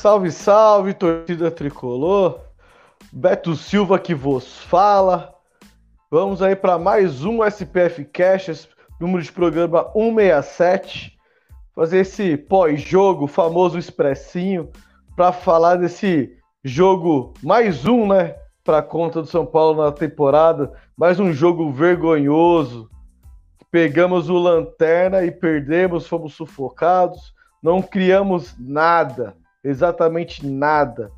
Salve, salve, torcida tricolor. Beto Silva que vos fala. Vamos aí para mais um SPF Cash, número de programa 167. Fazer esse pós-jogo, famoso expressinho, para falar desse jogo, mais um, né? Para conta do São Paulo na temporada. Mais um jogo vergonhoso. Pegamos o Lanterna e perdemos, fomos sufocados. Não criamos nada exatamente nada.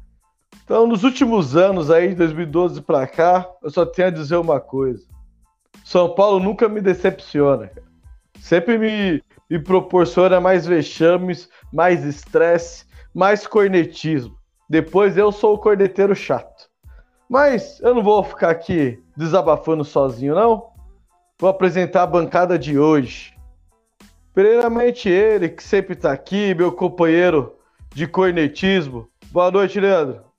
Então, nos últimos anos aí, de 2012 para cá, eu só tenho a dizer uma coisa. São Paulo nunca me decepciona. Sempre me, me proporciona mais vexames, mais estresse, mais cornetismo. Depois eu sou o corneteiro chato. Mas eu não vou ficar aqui desabafando sozinho, não. Vou apresentar a bancada de hoje. Primeiramente ele, que sempre está aqui, meu companheiro de cornetismo. Boa noite, Leandro.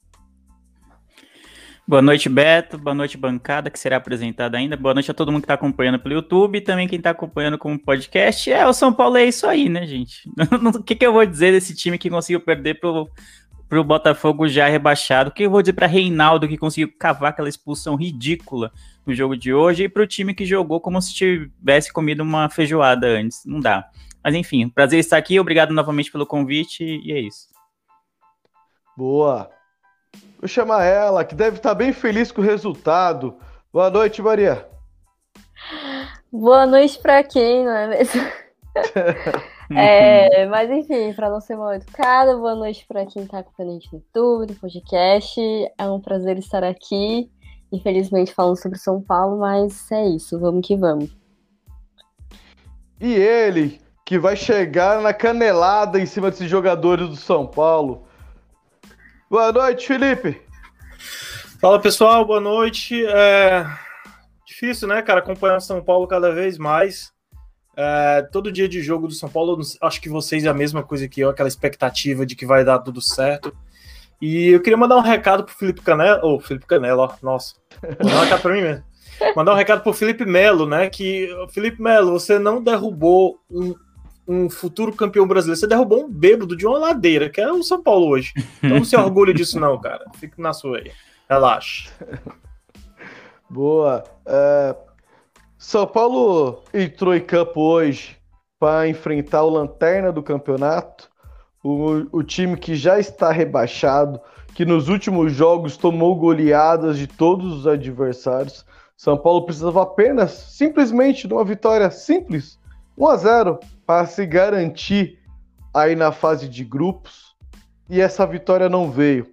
Boa noite, Beto. Boa noite, bancada, que será apresentada ainda. Boa noite a todo mundo que está acompanhando pelo YouTube e também quem está acompanhando como podcast. É, o São Paulo é isso aí, né, gente? O que, que eu vou dizer desse time que conseguiu perder pro, pro Botafogo já rebaixado? O que eu vou dizer para Reinaldo, que conseguiu cavar aquela expulsão ridícula no jogo de hoje, e pro time que jogou como se tivesse comido uma feijoada antes? Não dá. Mas enfim, prazer estar aqui, obrigado novamente pelo convite e é isso. Boa. Vou chamar ela, que deve estar bem feliz com o resultado. Boa noite, Maria. Boa noite para quem, não é mesmo? é, mas enfim, para não ser mal educada, boa noite para quem está acompanhando no YouTube, no podcast. É um prazer estar aqui. Infelizmente falando sobre São Paulo, mas é isso, vamos que vamos. E ele, que vai chegar na canelada em cima desses jogadores do São Paulo. Boa noite, Felipe. Fala pessoal, boa noite. É difícil, né, cara, acompanhar o São Paulo cada vez mais. É, todo dia de jogo do São Paulo, acho que vocês é a mesma coisa que eu, aquela expectativa de que vai dar tudo certo. E eu queria mandar um recado pro Felipe Canela, ou oh, Felipe Canela, ó, nossa, mandar um recado pra mim mesmo. Mandar um recado pro Felipe Melo, né, que, Felipe Melo, você não derrubou um, um futuro campeão brasileiro. Você derrubou um bêbado de uma ladeira, que é o São Paulo hoje. Então não se orgulhe disso, não, cara. Fique na sua aí. Relaxa. Boa. É... São Paulo entrou em campo hoje para enfrentar o Lanterna do campeonato. O, o time que já está rebaixado, que nos últimos jogos tomou goleadas de todos os adversários. São Paulo precisava apenas, simplesmente, de uma vitória simples 1 a 0 para se garantir aí na fase de grupos e essa vitória não veio.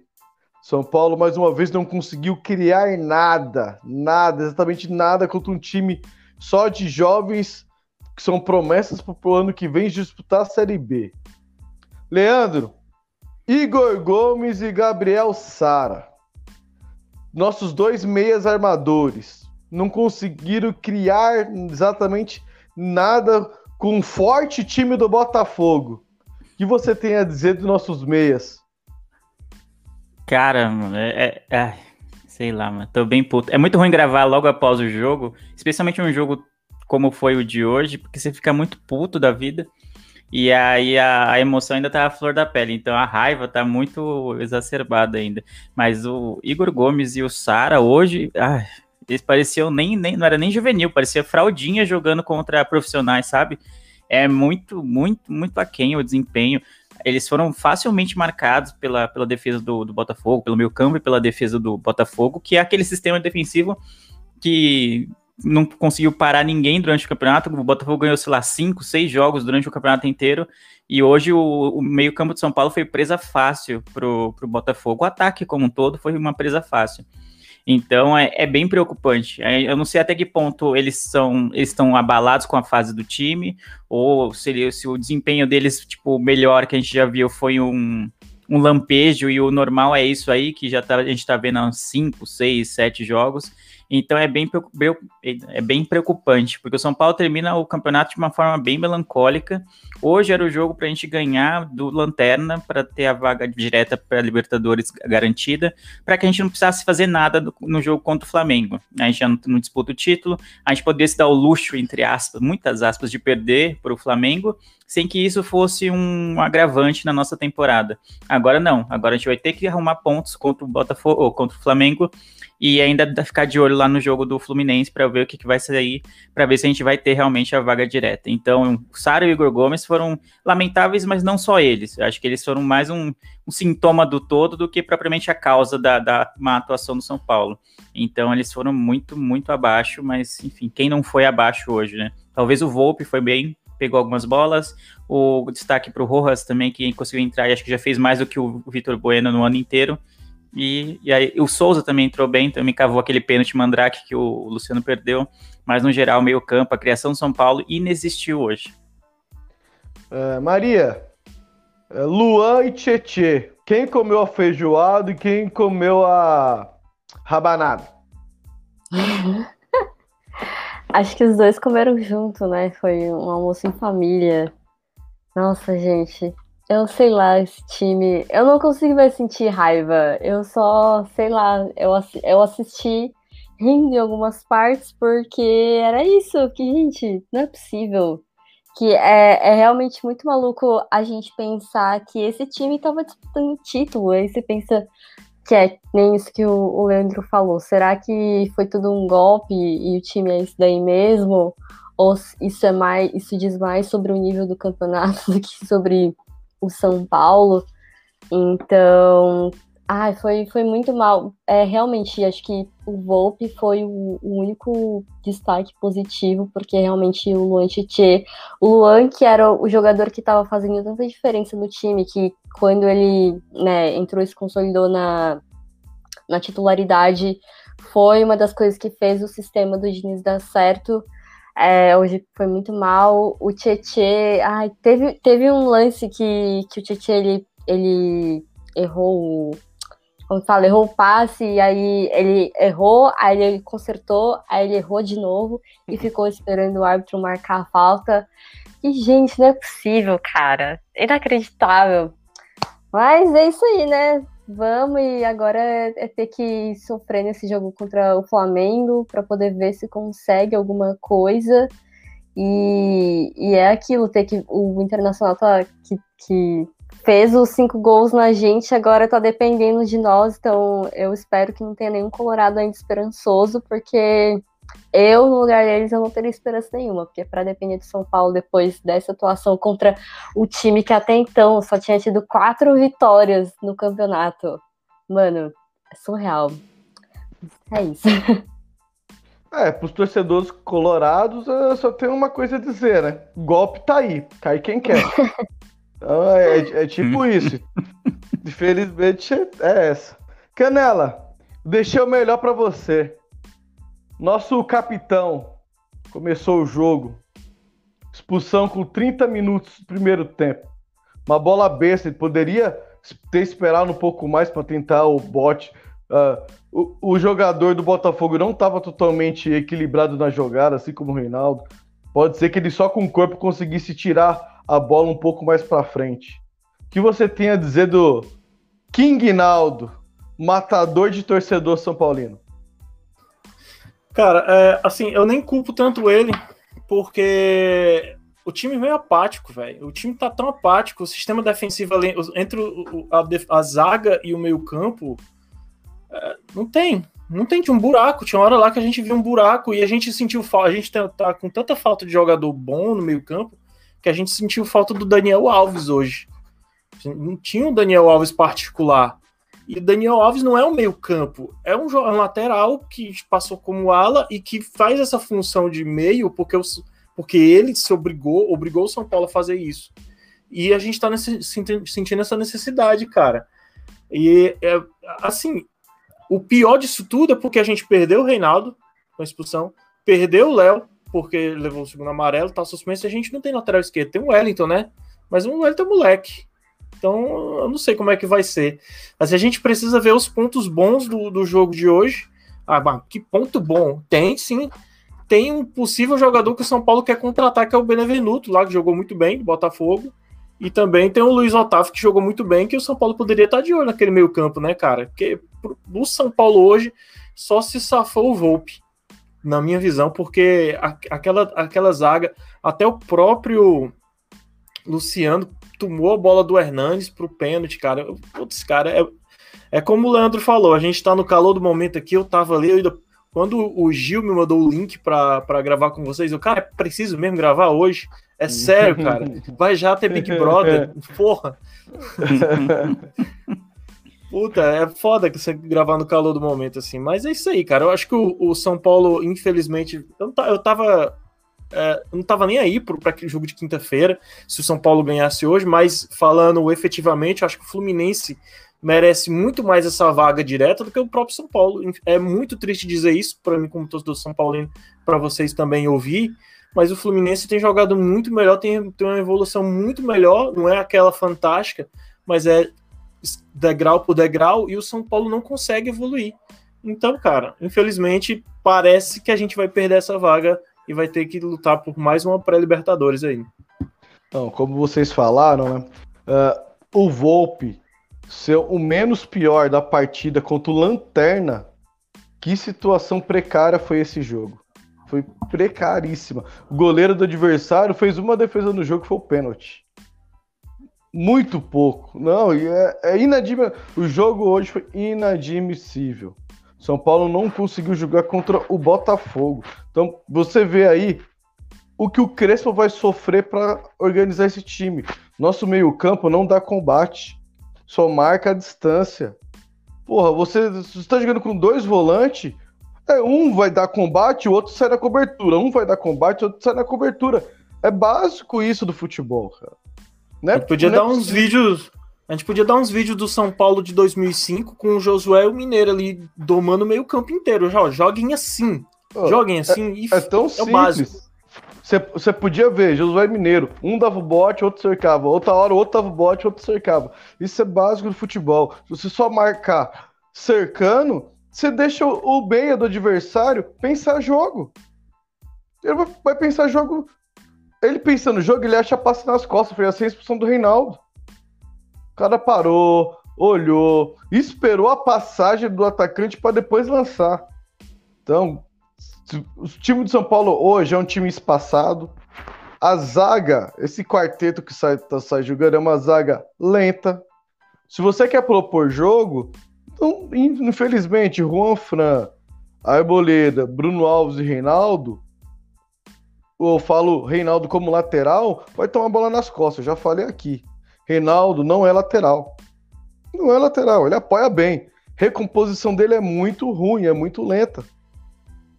São Paulo mais uma vez não conseguiu criar nada, nada, exatamente nada contra um time só de jovens que são promessas para o ano que vem disputar a Série B. Leandro, Igor Gomes e Gabriel Sara, nossos dois meias armadores, não conseguiram criar exatamente nada com um forte time do Botafogo. O que você tem a dizer dos nossos meias? Cara, é, é, é, sei lá, mano, tô bem puto. É muito ruim gravar logo após o jogo, especialmente um jogo como foi o de hoje, porque você fica muito puto da vida. E aí a, a, emoção ainda tá à flor da pele, então a raiva tá muito exacerbada ainda. Mas o Igor Gomes e o Sara hoje, ai, eles pareciam nem, nem, não era nem juvenil, parecia fraldinha jogando contra profissionais, sabe? É muito, muito, muito aquém o desempenho. Eles foram facilmente marcados pela, pela defesa do, do Botafogo, pelo meio campo e pela defesa do Botafogo, que é aquele sistema defensivo que não conseguiu parar ninguém durante o campeonato. O Botafogo ganhou, sei lá, cinco, seis jogos durante o campeonato inteiro. E hoje o, o meio-campo de São Paulo foi presa fácil pro, pro Botafogo. O ataque como um todo foi uma presa fácil. Então é, é bem preocupante. É, eu não sei até que ponto eles são eles estão abalados com a fase do time, ou se, se o desempenho deles, tipo, melhor que a gente já viu foi um, um lampejo, e o normal é isso aí, que já tá, a gente está vendo há 5, 6, 7 jogos. Então é bem, é bem preocupante, porque o São Paulo termina o campeonato de uma forma bem melancólica. Hoje era o jogo para a gente ganhar do Lanterna para ter a vaga direta para a Libertadores garantida, para que a gente não precisasse fazer nada no jogo contra o Flamengo. A gente já não, disputa o título, a gente poderia se dar o luxo, entre aspas, muitas aspas, de perder para o Flamengo, sem que isso fosse um agravante na nossa temporada. Agora não, agora a gente vai ter que arrumar pontos contra o Botafogo contra o Flamengo e ainda ficar de olho lá no jogo do Fluminense para ver o que, que vai sair, para ver se a gente vai ter realmente a vaga direta. Então, o Sara e o Igor Gomes foram lamentáveis, mas não só eles. Eu acho que eles foram mais um, um sintoma do todo do que propriamente a causa da, da má atuação do São Paulo. Então, eles foram muito, muito abaixo, mas, enfim, quem não foi abaixo hoje, né? Talvez o Volpe foi bem, pegou algumas bolas. O destaque para o Rojas também, que conseguiu entrar e acho que já fez mais do que o Vitor Bueno no ano inteiro. E, e aí o Souza também entrou bem, também cavou aquele pênalti mandrake que o Luciano perdeu. Mas no geral, meio campo, a criação do São Paulo inexistiu hoje. Uh, Maria, uh, Luan e Tietê, quem comeu a feijoada e quem comeu a rabanada? Acho que os dois comeram junto, né? Foi um almoço em família. Nossa, gente. Eu sei lá, esse time. Eu não consigo mais sentir raiva. Eu só, sei lá, eu, eu assisti rindo em algumas partes porque era isso, que, gente, não é possível. Que é, é realmente muito maluco a gente pensar que esse time tava disputando título. Aí você pensa que é nem isso que o, o Leandro falou. Será que foi tudo um golpe e o time é isso daí mesmo? Ou isso é mais, isso diz mais sobre o nível do campeonato do que sobre o São Paulo. Então, ai, foi, foi muito mal. É, realmente, acho que o Volpe foi o, o único destaque positivo, porque realmente o Luan Tietê, o Luan, que era o jogador que estava fazendo tanta diferença no time, que quando ele né, entrou e se consolidou na, na titularidade, foi uma das coisas que fez o sistema do Diniz dar certo. É, hoje foi muito mal. O Tietê, ai, teve, teve um lance que, que o Tietê ele, ele errou como fala, errou o passe, e aí ele errou, aí ele consertou, aí ele errou de novo e ficou esperando o árbitro marcar a falta. E, gente, não é possível, cara. Inacreditável. Mas é isso aí, né? Vamos e agora é, é ter que sofrer nesse jogo contra o Flamengo para poder ver se consegue alguma coisa. E, e é aquilo, ter que o Internacional tá, que, que fez os cinco gols na gente, agora tá dependendo de nós, então eu espero que não tenha nenhum Colorado ainda esperançoso, porque eu, no lugar deles, eu não teria esperança nenhuma, porque para depender de São Paulo depois dessa atuação contra o time que até então só tinha tido quatro vitórias no campeonato, mano, é surreal. É isso. É, pros torcedores colorados, eu só tenho uma coisa a dizer, né? Golpe tá aí, cai quem quer. Então é, é tipo isso. Infelizmente é essa. Canela, deixei o melhor para você. Nosso capitão começou o jogo. Expulsão com 30 minutos do primeiro tempo. Uma bola besta, ele poderia ter esperado um pouco mais para tentar o bote. Uh, o, o, jogador do Botafogo não estava totalmente equilibrado na jogada, assim como o Reinaldo. Pode ser que ele só com o corpo conseguisse tirar a bola um pouco mais para frente. O que você tem a dizer do King Naldo, matador de torcedor São Paulino? Cara, é, assim, eu nem culpo tanto ele, porque o time meio apático, velho. O time tá tão apático, o sistema defensivo ali, entre o, a, a, zaga e o meio-campo, é, não tem. Não tem, tinha um buraco. Tinha uma hora lá que a gente viu um buraco e a gente sentiu falta. A gente tá, tá com tanta falta de jogador bom no meio-campo que a gente sentiu falta do Daniel Alves hoje. Não tinha um Daniel Alves particular. E Daniel Alves não é um meio-campo, é um, um, lateral que passou como ala e que faz essa função de meio porque, os, porque ele se obrigou, obrigou o São Paulo a fazer isso. E a gente tá nesse, sentindo essa necessidade, cara. E é, assim, o pior disso tudo é porque a gente perdeu o Reinaldo com a expulsão, perdeu o Léo, porque levou o segundo amarelo, tá suspenso, a gente não tem lateral esquerdo, tem o Wellington, né? Mas o Wellington é moleque. Então, eu não sei como é que vai ser. Mas a gente precisa ver os pontos bons do, do jogo de hoje. Ah, que ponto bom? Tem sim. Tem um possível jogador que o São Paulo quer contratar, que é o Benevenuto, lá que jogou muito bem, do Botafogo. E também tem o Luiz Otávio, que jogou muito bem, que o São Paulo poderia estar de olho naquele meio campo, né, cara? Porque no São Paulo hoje só se safou o Volpe, na minha visão, porque aquela, aquela zaga, até o próprio Luciano tomou a bola do Hernandes pro pênalti, cara. Putz, cara, é, é como o Leandro falou, a gente tá no calor do momento aqui, eu tava ali, eu ainda, quando o Gil me mandou o link para gravar com vocês, eu, cara, é preciso mesmo gravar hoje? É sério, cara. Vai já ter Big Brother. Porra. Puta, é foda que você gravar no calor do momento, assim. Mas é isso aí, cara. Eu acho que o, o São Paulo, infelizmente. Eu, eu tava. É, não tava nem aí para aquele jogo de quinta-feira, se o São Paulo ganhasse hoje, mas falando efetivamente, acho que o Fluminense merece muito mais essa vaga direta do que o próprio São Paulo. É muito triste dizer isso para mim, como torcedor São Paulino, para vocês também ouvir, mas o Fluminense tem jogado muito melhor, tem, tem uma evolução muito melhor, não é aquela fantástica, mas é degrau por degrau, e o São Paulo não consegue evoluir. Então, cara, infelizmente, parece que a gente vai perder essa vaga e vai ter que lutar por mais uma pré-Libertadores aí. Então, como vocês falaram, né? Uh, o Volpe ser o menos pior da partida contra o Lanterna. Que situação precária foi esse jogo. Foi precaríssima. O goleiro do adversário fez uma defesa no jogo que foi o pênalti. Muito pouco. Não, é, é inadmissível. O jogo hoje foi inadmissível. São Paulo não conseguiu jogar contra o Botafogo. Então, você vê aí o que o Crespo vai sofrer para organizar esse time. Nosso meio-campo não dá combate só marca a distância. Porra, você está jogando com dois volantes, é, um vai dar combate, o outro sai na cobertura. Um vai dar combate, o outro sai na cobertura. É básico isso do futebol, cara. Né? Podia dar uns vídeos. A gente podia dar uns vídeos do São Paulo de 2005 com o Josué e o Mineiro ali domando meio campo inteiro. Joguem assim. Oh, joguem assim é, e é tão é simples. básico. Você podia ver, Josué Mineiro, um dava o bote, outro cercava. Outra hora, outro dava o bote, outro cercava. Isso é básico do futebol. Se você só marcar cercando, você deixa o meia do adversário pensar jogo. Ele vai pensar jogo. Ele pensando jogo, ele acha passe nas costas. Foi assim a expulsão do Reinaldo. Cara parou, olhou, esperou a passagem do atacante para depois lançar. Então, o time de São Paulo hoje é um time espaçado. A zaga, esse quarteto que sai, tá, sai jogando, é uma zaga lenta. Se você quer propor jogo, então, infelizmente, Juan Fran, Arboleda, Bruno Alves e Reinaldo, eu falo Reinaldo como lateral, vai tomar bola nas costas, eu já falei aqui. Reinaldo não é lateral. Não é lateral, ele apoia bem. Recomposição dele é muito ruim, é muito lenta.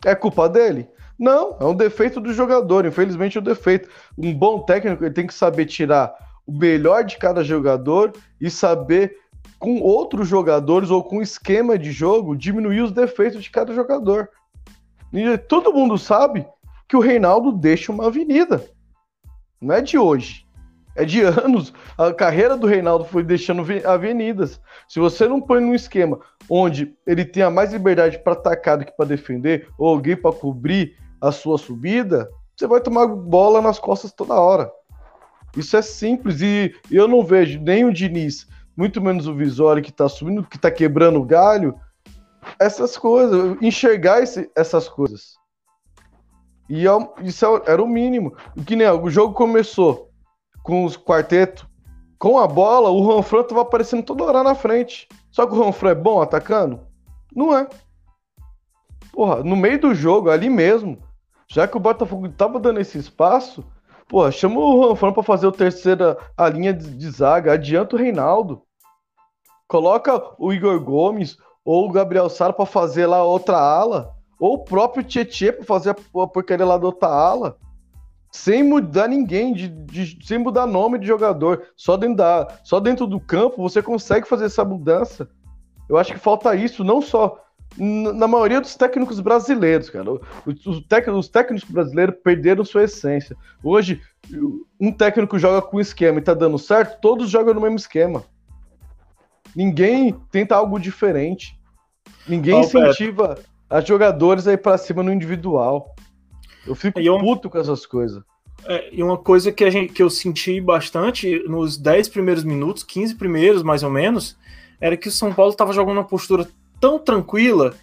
É culpa dele? Não, é um defeito do jogador. Infelizmente, é um defeito. Um bom técnico ele tem que saber tirar o melhor de cada jogador e saber, com outros jogadores ou com esquema de jogo, diminuir os defeitos de cada jogador. E todo mundo sabe que o Reinaldo deixa uma avenida. Não é de hoje. É de anos. A carreira do Reinaldo foi deixando avenidas. Se você não põe num esquema onde ele tenha mais liberdade para atacar do que para defender, ou alguém para cobrir a sua subida, você vai tomar bola nas costas toda hora. Isso é simples e eu não vejo nem o Diniz, muito menos o Visório que está subindo, que está quebrando o galho, essas coisas, enxergar esse, essas coisas. E é isso é era o mínimo. Que nem o jogo começou com os quartetos, com a bola, o Ranfran tava aparecendo toda hora na frente. Só que o Ranfran é bom atacando? Não é. Porra, no meio do jogo, ali mesmo, já que o Botafogo tava dando esse espaço, porra, chama o Ranfran para fazer o terceira a linha de, de zaga, adianta o Reinaldo. Coloca o Igor Gomes ou o Gabriel Sara para fazer lá outra ala, ou o próprio Tietchan para fazer a porcaria lá da outra ala sem mudar ninguém, de, de, sem mudar nome de jogador, só dentro, da, só dentro do campo você consegue fazer essa mudança. Eu acho que falta isso, não só na maioria dos técnicos brasileiros, cara. Os, técnicos, os técnicos brasileiros perderam sua essência. Hoje, um técnico joga com um esquema e tá dando certo, todos jogam no mesmo esquema. Ninguém tenta algo diferente. Ninguém incentiva as jogadores aí para cima no individual. Eu fico eu, puto com essas coisas. É, e uma coisa que, a gente, que eu senti bastante nos 10 primeiros minutos, 15 primeiros mais ou menos, era que o São Paulo estava jogando uma postura tão tranquila,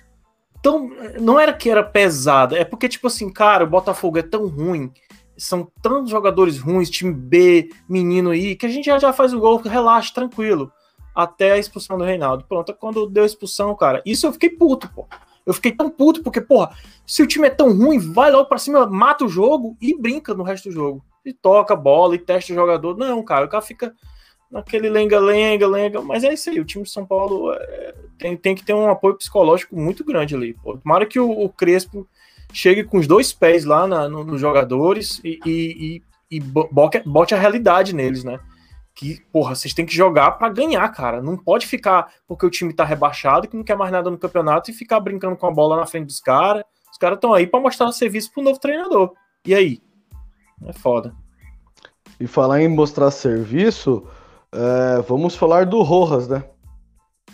tão não era que era pesada, é porque tipo assim, cara, o Botafogo é tão ruim, são tantos jogadores ruins, time B, menino aí, que a gente já, já faz o gol, relaxa, tranquilo, até a expulsão do Reinaldo. Pronto, quando deu a expulsão, cara, isso eu fiquei puto, pô. Eu fiquei tão puto porque, porra, se o time é tão ruim, vai logo para cima, mata o jogo e brinca no resto do jogo. E toca a bola e testa o jogador. Não, cara, o cara fica naquele lenga-lenga, lenga. Mas é isso aí, o time de São Paulo é, tem, tem que ter um apoio psicológico muito grande ali. Pô. Tomara que o, o Crespo chegue com os dois pés lá na, no, nos jogadores e, e, e, e bote, bote, a realidade neles, né? Que, porra, vocês têm que jogar para ganhar, cara. Não pode ficar porque o time tá rebaixado, que não quer mais nada no campeonato e ficar brincando com a bola na frente dos caras. Os caras estão aí para mostrar o serviço pro novo treinador. E aí? É foda. E falar em mostrar serviço, é, vamos falar do Rojas, né?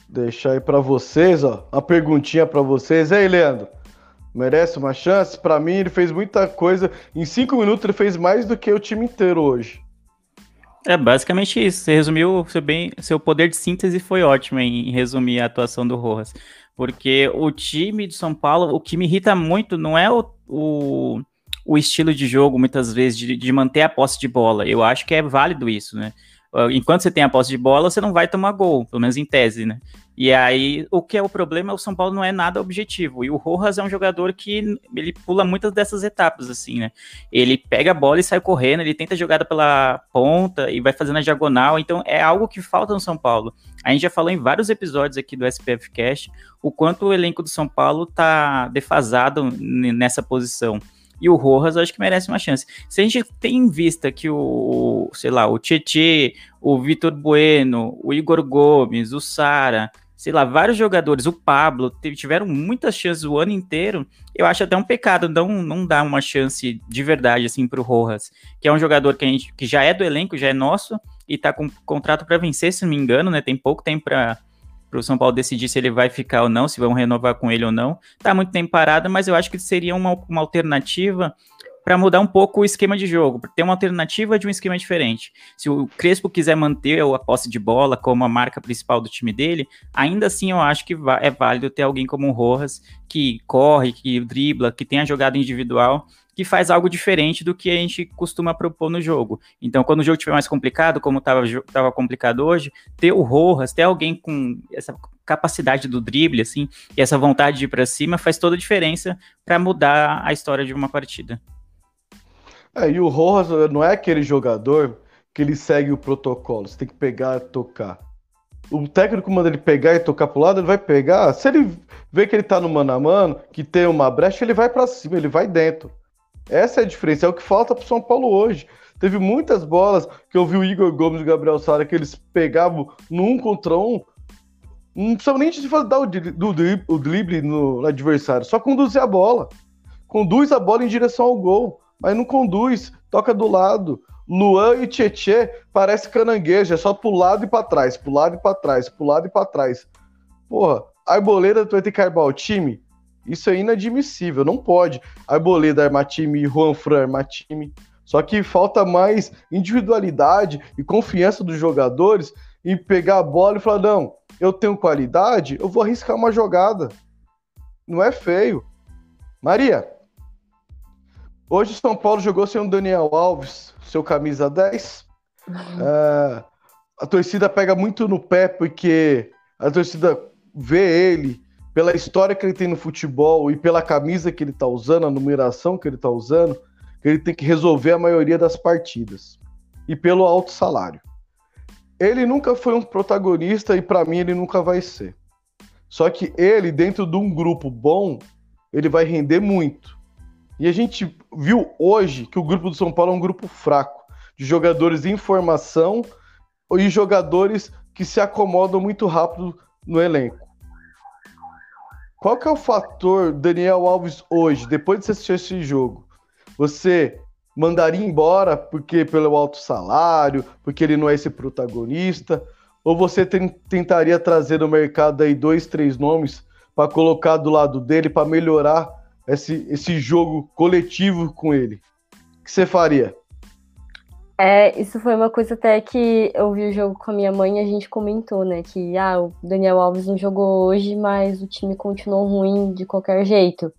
Deixar aí para vocês, ó, uma perguntinha para vocês. E aí, Leandro? Merece uma chance? Para mim, ele fez muita coisa. Em cinco minutos, ele fez mais do que o time inteiro hoje. É basicamente isso. Você resumiu seu, bem, seu poder de síntese foi ótimo em resumir a atuação do Rojas. Porque o time de São Paulo, o que me irrita muito não é o, o, o estilo de jogo, muitas vezes, de, de manter a posse de bola. Eu acho que é válido isso, né? Ah, enquanto você tem a posse de bola, você não vai tomar gol, pelo menos em tese, né? E aí, o que é o problema é o São Paulo não é nada objetivo. E o Rojas é um jogador que ele pula muitas dessas etapas, assim, né? Ele pega a bola e sai correndo, ele tenta jogada pela ponta e vai fazendo a diagonal. Então, é algo que falta no São Paulo. A gente já falou em vários episódios aqui do SPF Cash o quanto o elenco do São Paulo tá defasado nessa posição. E o Rojas acho que merece uma chance. Se a gente tem em vista que o, sei lá, o Tietê, o Vitor Bueno, o Igor Gomes, o Sara, sei lá, vários jogadores, o Pablo, tiveram muitas chances o ano inteiro, eu acho até um pecado não, não dar uma chance de verdade, assim, pro Rojas, que é um jogador que, a gente, que já é do elenco, já é nosso, e tá com contrato para vencer, se não me engano, né, tem pouco tempo para para o São Paulo decidir se ele vai ficar ou não, se vão renovar com ele ou não. Tá muito tempo parado, mas eu acho que seria uma, uma alternativa para mudar um pouco o esquema de jogo, para ter uma alternativa de um esquema diferente. Se o Crespo quiser manter a posse de bola como a marca principal do time dele, ainda assim eu acho que é válido ter alguém como o Rojas, que corre, que dribla, que tem a jogada individual que faz algo diferente do que a gente costuma propor no jogo. Então, quando o jogo estiver mais complicado, como estava complicado hoje, ter o Rojas, ter alguém com essa capacidade do drible, assim, e essa vontade de ir para cima faz toda a diferença para mudar a história de uma partida. É, e o Rojas não é aquele jogador que ele segue o protocolo, você tem que pegar e tocar. O técnico manda ele pegar e tocar pro lado, ele vai pegar. Se ele vê que ele tá no mano a mano, que tem uma brecha, ele vai para cima, ele vai dentro. Essa é a diferença, é o que falta pro São Paulo hoje. Teve muitas bolas que eu vi o Igor Gomes e o Gabriel Sara que eles pegavam num contra um. Não precisava nem de dar o, do, o drible no, no adversário, só conduzir a bola. Conduz a bola em direção ao gol, mas não conduz, toca do lado. Luan e Tietê parece cananguejo, é só pro lado e para trás, pro lado e para trás, pro lado e para trás. Porra, a Arboleda tu vai ter que o time? Isso é inadmissível, não pode. Arboleda armar time, Juan Fran armar time. Só que falta mais individualidade e confiança dos jogadores em pegar a bola e falar: não, eu tenho qualidade, eu vou arriscar uma jogada. Não é feio. Maria, hoje o São Paulo jogou sem o Daniel Alves, seu camisa 10. É, a torcida pega muito no pé porque a torcida vê ele pela história que ele tem no futebol e pela camisa que ele está usando, a numeração que ele está usando, ele tem que resolver a maioria das partidas. E pelo alto salário. Ele nunca foi um protagonista e para mim ele nunca vai ser. Só que ele, dentro de um grupo bom, ele vai render muito. E a gente viu hoje que o grupo do São Paulo é um grupo fraco, de jogadores em formação e jogadores que se acomodam muito rápido no elenco. Qual que é o fator Daniel Alves hoje, depois de você assistir esse jogo? Você mandaria embora porque pelo alto salário, porque ele não é esse protagonista? Ou você tentaria trazer no mercado aí dois, três nomes para colocar do lado dele para melhorar esse, esse jogo coletivo com ele? O que você faria? É, isso foi uma coisa até que eu vi o jogo com a minha mãe e a gente comentou, né? Que ah, o Daniel Alves não jogou hoje, mas o time continuou ruim de qualquer jeito.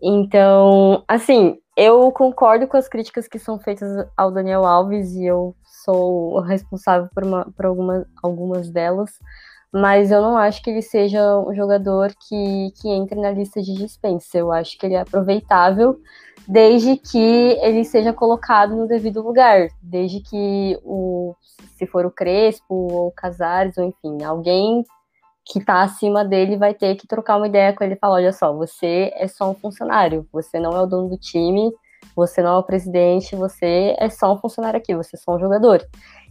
Então, assim, eu concordo com as críticas que são feitas ao Daniel Alves e eu sou responsável por, uma, por alguma, algumas delas, mas eu não acho que ele seja um jogador que, que entre na lista de dispensa. Eu acho que ele é aproveitável desde que ele seja colocado no devido lugar, desde que o se for o Crespo ou o Casares, ou enfim, alguém que está acima dele vai ter que trocar uma ideia com ele e falar: olha só, você é só um funcionário, você não é o dono do time, você não é o presidente, você é só um funcionário aqui, você é só um jogador.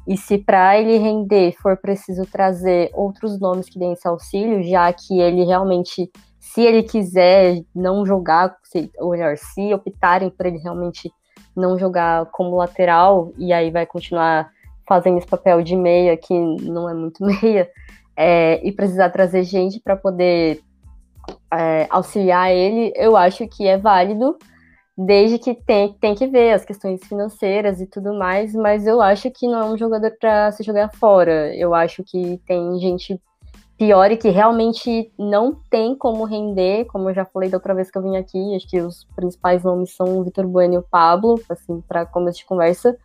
E se para ele render for preciso trazer outros nomes que deem esse auxílio, já que ele realmente, se ele quiser não jogar, se, ou melhor, se optarem por ele realmente não jogar como lateral, e aí vai continuar fazendo esse papel de meia, que não é muito meia, é, e precisar trazer gente para poder é, auxiliar ele, eu acho que é válido, desde que tem, tem que ver as questões financeiras e tudo mais, mas eu acho que não é um jogador para se jogar fora. Eu acho que tem gente pior e que realmente não tem como render, como eu já falei da outra vez que eu vim aqui, acho que os principais nomes são o Vitor Bueno e o Pablo, assim, para começo de conversa.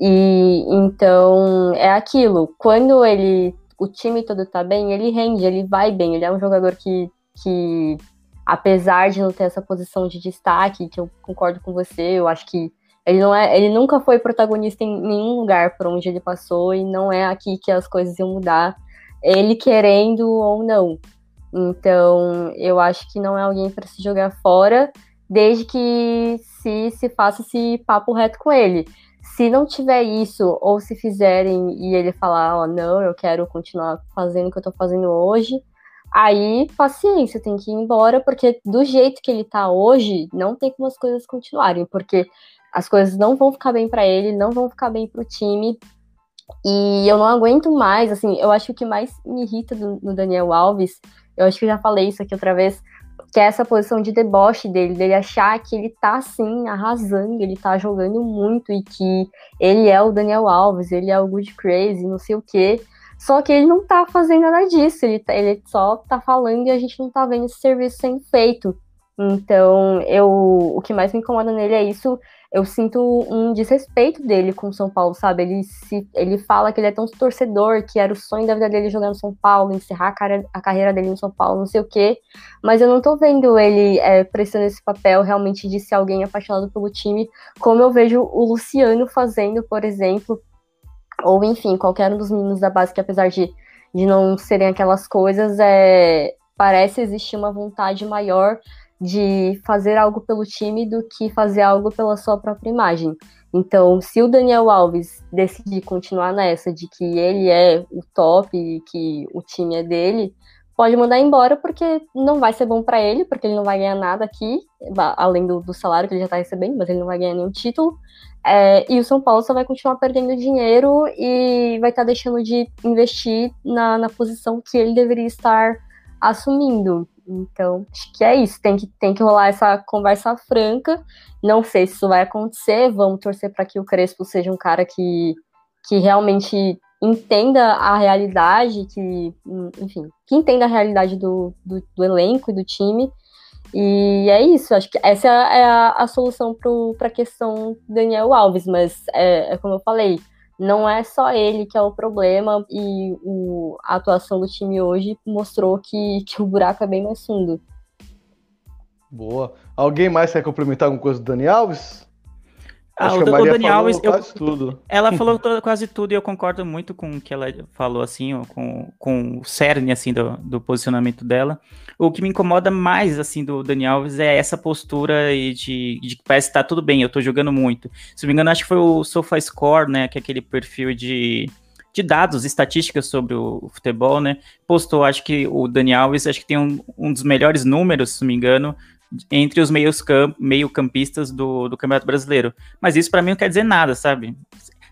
E então é aquilo, quando ele o time todo tá bem, ele rende, ele vai bem, ele é um jogador que, que apesar de não ter essa posição de destaque, que eu concordo com você, eu acho que ele não é, ele nunca foi protagonista em nenhum lugar por onde ele passou e não é aqui que as coisas iam mudar, ele querendo ou não. Então, eu acho que não é alguém para se jogar fora, desde que se se faça esse papo reto com ele. Se não tiver isso, ou se fizerem e ele falar, ó, oh, não, eu quero continuar fazendo o que eu tô fazendo hoje, Aí, paciência, tem que ir embora, porque do jeito que ele tá hoje, não tem como as coisas continuarem, porque as coisas não vão ficar bem para ele, não vão ficar bem pro time. E eu não aguento mais, assim, eu acho que o que mais me irrita do, no Daniel Alves, eu acho que eu já falei isso aqui outra vez, que é essa posição de deboche dele, dele achar que ele tá assim, arrasando, ele tá jogando muito e que ele é o Daniel Alves, ele é o Good Crazy, não sei o quê. Só que ele não tá fazendo nada disso, ele, tá, ele só tá falando e a gente não tá vendo esse serviço sendo feito. Então, eu, o que mais me incomoda nele é isso. Eu sinto um desrespeito dele com o São Paulo, sabe? Ele, se, ele fala que ele é tão torcedor, que era o sonho da vida dele jogar no São Paulo, encerrar a, cara, a carreira dele no São Paulo, não sei o quê. Mas eu não tô vendo ele é, prestando esse papel realmente de ser alguém apaixonado pelo time, como eu vejo o Luciano fazendo, por exemplo, ou enfim, qualquer um dos meninos da base que apesar de, de não serem aquelas coisas, é, parece existir uma vontade maior de fazer algo pelo time do que fazer algo pela sua própria imagem. Então, se o Daniel Alves decidir continuar nessa de que ele é o top e que o time é dele, pode mandar embora porque não vai ser bom para ele, porque ele não vai ganhar nada aqui, além do, do salário que ele já está recebendo, mas ele não vai ganhar nenhum título. É, e o São Paulo só vai continuar perdendo dinheiro e vai estar tá deixando de investir na, na posição que ele deveria estar assumindo. Então, acho que é isso. Tem que, tem que rolar essa conversa franca. Não sei se isso vai acontecer. Vamos torcer para que o Crespo seja um cara que, que realmente entenda a realidade, que, enfim, que entenda a realidade do, do, do elenco e do time e é isso, acho que essa é a, a solução para a questão Daniel Alves, mas é, é, como eu falei, não é só ele que é o problema, e o, a atuação do time hoje mostrou que, que o buraco é bem mais fundo. Boa. Alguém mais quer complementar alguma coisa do Dani Alves? Ah, o, o Dani Alves, eu, tudo. ela falou quase tudo e eu concordo muito com o que ela falou, assim, com, com o cerne, assim, do, do posicionamento dela. O que me incomoda mais, assim, do Dani Alves é essa postura de, de que parece que tá tudo bem, eu tô jogando muito. Se não me engano, acho que foi o SofaScore, né, que é aquele perfil de, de dados, estatísticas sobre o futebol, né? Postou, acho que o Dani Alves, acho que tem um, um dos melhores números, se não me engano, entre os meios camp, meio campistas do, do Campeonato Brasileiro. Mas isso para mim não quer dizer nada, sabe?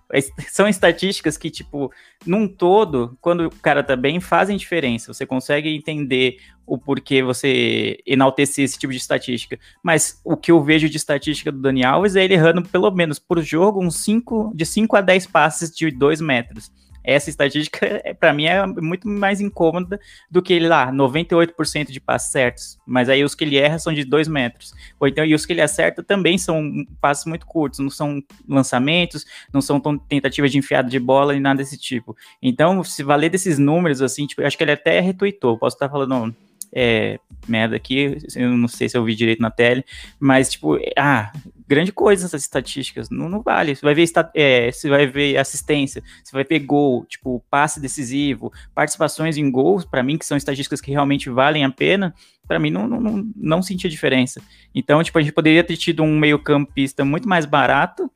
São estatísticas que, tipo, num todo, quando o cara tá bem, fazem diferença. Você consegue entender o porquê você enaltecer esse tipo de estatística. Mas o que eu vejo de estatística do Dani Alves é ele errando, pelo menos por jogo, uns 5, de 5 a 10 passes de 2 metros essa estatística, é, para mim, é muito mais incômoda do que ele lá, 98% de passes certos. Mas aí os que ele erra são de 2 metros. Ou então, e os que ele acerta também são passes muito curtos, não são lançamentos, não são tentativas de enfiada de bola e nada desse tipo. Então, se valer desses números, assim, tipo, acho que ele até retweetou, posso estar falando é, merda aqui, eu não sei se eu vi direito na tele, mas tipo, ah, grande coisa essas estatísticas, não, não vale. Você vai ver é, você vai ver assistência, você vai ver gol, tipo, passe decisivo, participações em gols, para mim que são estatísticas que realmente valem a pena, para mim não, não, não, não senti a diferença. Então, tipo, a gente poderia ter tido um meio-campista muito mais barato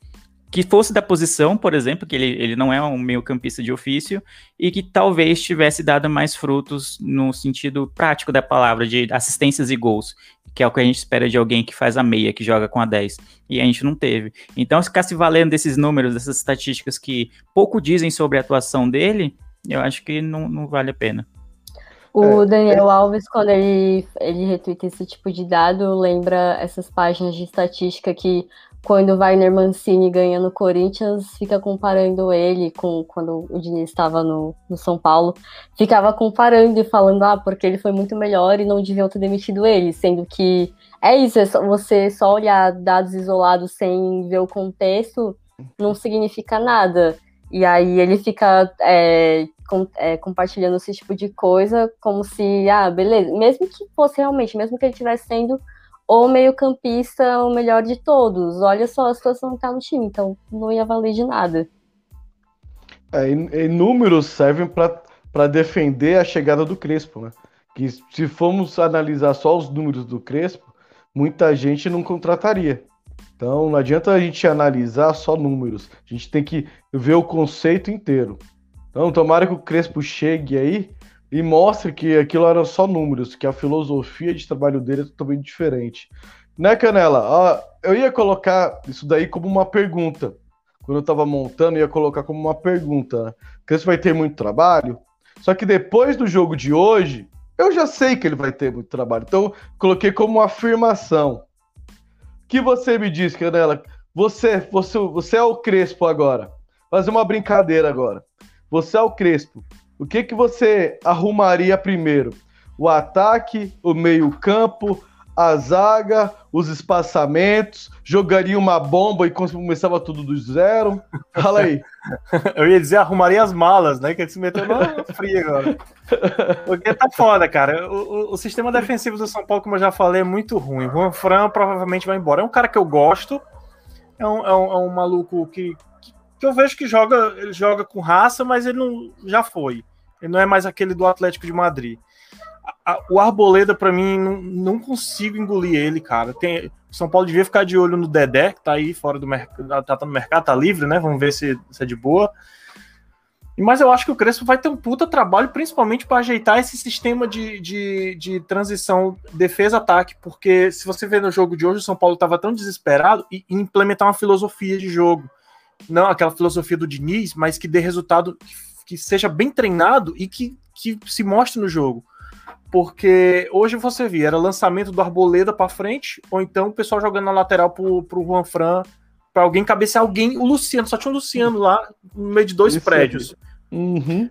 que fosse da posição, por exemplo, que ele, ele não é um meio campista de ofício, e que talvez tivesse dado mais frutos no sentido prático da palavra, de assistências e gols, que é o que a gente espera de alguém que faz a meia, que joga com a 10, e a gente não teve. Então, ficar se valendo desses números, dessas estatísticas que pouco dizem sobre a atuação dele, eu acho que não, não vale a pena. O é, Daniel é... Alves, quando ele, ele retweeta esse tipo de dado, lembra essas páginas de estatística que quando o Wagner Mancini ganha no Corinthians, fica comparando ele com quando o Diniz estava no, no São Paulo, ficava comparando e falando, ah, porque ele foi muito melhor e não deviam ter demitido ele, sendo que é isso, é só, você só olhar dados isolados sem ver o contexto não significa nada. E aí ele fica é, com, é, compartilhando esse tipo de coisa como se, ah, beleza, mesmo que fosse realmente, mesmo que ele estivesse sendo ou meio-campista o melhor de todos. Olha só a situação que tá no time, então não ia valer de nada. É, e, números servem para defender a chegada do Crespo, né? Que se formos analisar só os números do Crespo, muita gente não contrataria. Então não adianta a gente analisar só números, a gente tem que ver o conceito inteiro. Então tomara que o Crespo chegue aí e mostre que aquilo era só números, que a filosofia de trabalho dele é totalmente diferente. Né, Canela? Ah, eu ia colocar isso daí como uma pergunta. Quando eu estava montando, eu ia colocar como uma pergunta. Né? Que vai ter muito trabalho. Só que depois do jogo de hoje, eu já sei que ele vai ter muito trabalho. Então, coloquei como uma afirmação. O que você me diz, Canela? Você, você, você é o Crespo agora. Fazer uma brincadeira agora. Você é o Crespo. O que, que você arrumaria primeiro? O ataque, o meio-campo, a zaga, os espaçamentos, jogaria uma bomba e começava tudo do zero. Fala aí. Eu ia dizer, arrumaria as malas, né? Que ele se meteu no frio agora. Porque tá foda, cara. O, o, o, sistema defensivo do São Paulo, como eu já falei, é muito ruim. O Juan Fran provavelmente vai embora. É um cara que eu gosto. É um, é um, é um maluco que, que, que, eu vejo que joga, ele joga com raça, mas ele não já foi. Ele não é mais aquele do Atlético de Madrid. o Arboleda, para mim, não, não, consigo engolir ele, cara. Tem, São Paulo devia ficar de olho no Dedé, que tá aí fora do mercado, tá, tá no mercado, tá livre, né? Vamos ver se, se é de boa. Mas eu acho que o Crespo vai ter um puta trabalho, principalmente para ajeitar esse sistema de, de, de transição defesa-ataque, porque se você vê no jogo de hoje, o São Paulo estava tão desesperado em implementar uma filosofia de jogo. Não aquela filosofia do Diniz, mas que dê resultado, que que seja bem treinado e que, que se mostre no jogo. Porque hoje você via, era lançamento do Arboleda para frente, ou então o pessoal jogando na lateral pro, pro Juan Fran, para alguém cabecear alguém, o Luciano, só tinha um Luciano lá no meio de dois Isso prédios. Uhum.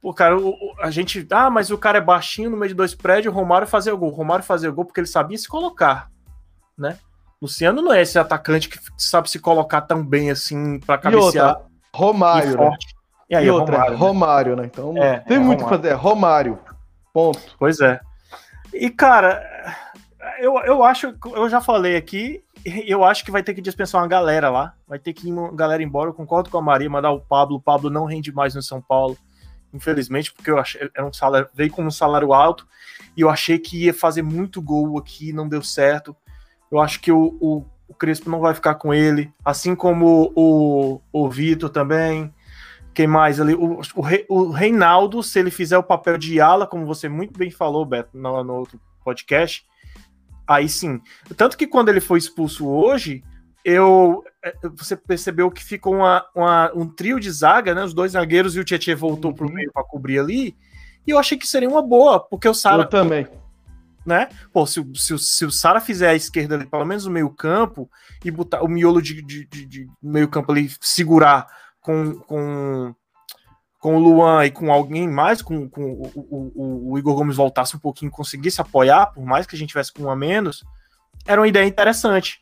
Pô, cara, o, a gente. Ah, mas o cara é baixinho no meio de dois prédios, o Romário fazia o gol. O Romário fazia o gol porque ele sabia se colocar, né? Luciano não é esse atacante que sabe se colocar tão bem assim para cabecear. Outra, Romário, né? E, aí, e outra, Romário, né? Romário, né? Então é, tem é muito o que fazer, é Romário. Ponto. Pois é. E, cara, eu, eu acho, eu já falei aqui, eu acho que vai ter que dispensar uma galera lá. Vai ter que ir uma galera embora. Eu concordo com a Maria, mandar o Pablo. O Pablo não rende mais no São Paulo, infelizmente, porque eu achei, era um salário, veio com um salário alto e eu achei que ia fazer muito gol aqui, não deu certo. Eu acho que o, o, o Crespo não vai ficar com ele, assim como o, o Vitor também Quem mais ali? O, o, o, Reinaldo, se ele fizer o papel de ala, como você muito bem falou, Beto, no, no outro podcast, aí sim. Tanto que quando ele foi expulso hoje, eu é, você percebeu que ficou uma, uma, um trio de zaga, né? Os dois zagueiros e o Tietchan voltou uhum. pro meio para cobrir ali. E eu achei que seria uma boa, porque o Sara. Eu também. Né? Pô, se, se, se o Sara fizer a esquerda ali, pelo menos no meio-campo, e botar o miolo de, de, de, de meio-campo ali, segurar com, com, com o Luan e com alguém mais, com, com o, o, o, Igor Gomes voltasse um pouquinho conseguisse apoiar, por mais que a gente tivesse com um a menos, era uma ideia interessante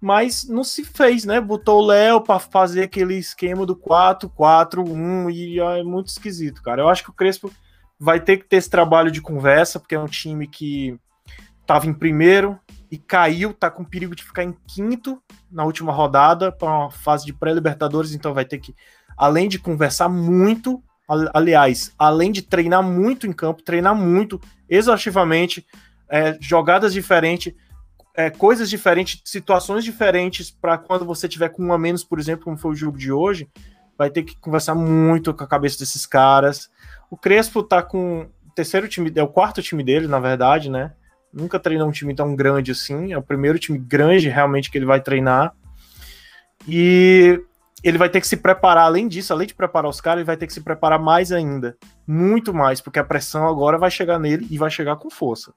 mas não se fez, né? Botou o Léo para fazer aquele esquema do 4-4-1 e é muito esquisito, cara. Eu acho que o Crespo vai ter que ter esse trabalho de conversa, porque é um time que estava em primeiro e caiu, tá com perigo de ficar em quinto na última rodada para uma fase de pré-libertadores, então vai ter que além de conversar muito, aliás, além de treinar muito em campo, treinar muito exaustivamente, é, jogadas diferentes, é, coisas diferentes, situações diferentes para quando você tiver com um a menos, por exemplo, como foi o jogo de hoje, vai ter que conversar muito com a cabeça desses caras. O Crespo tá com o terceiro time, é o quarto time dele, na verdade, né? Nunca treinou um time tão grande assim, é o primeiro time grande realmente que ele vai treinar. E ele vai ter que se preparar, além disso, além de preparar os caras, ele vai ter que se preparar mais ainda. Muito mais, porque a pressão agora vai chegar nele e vai chegar com força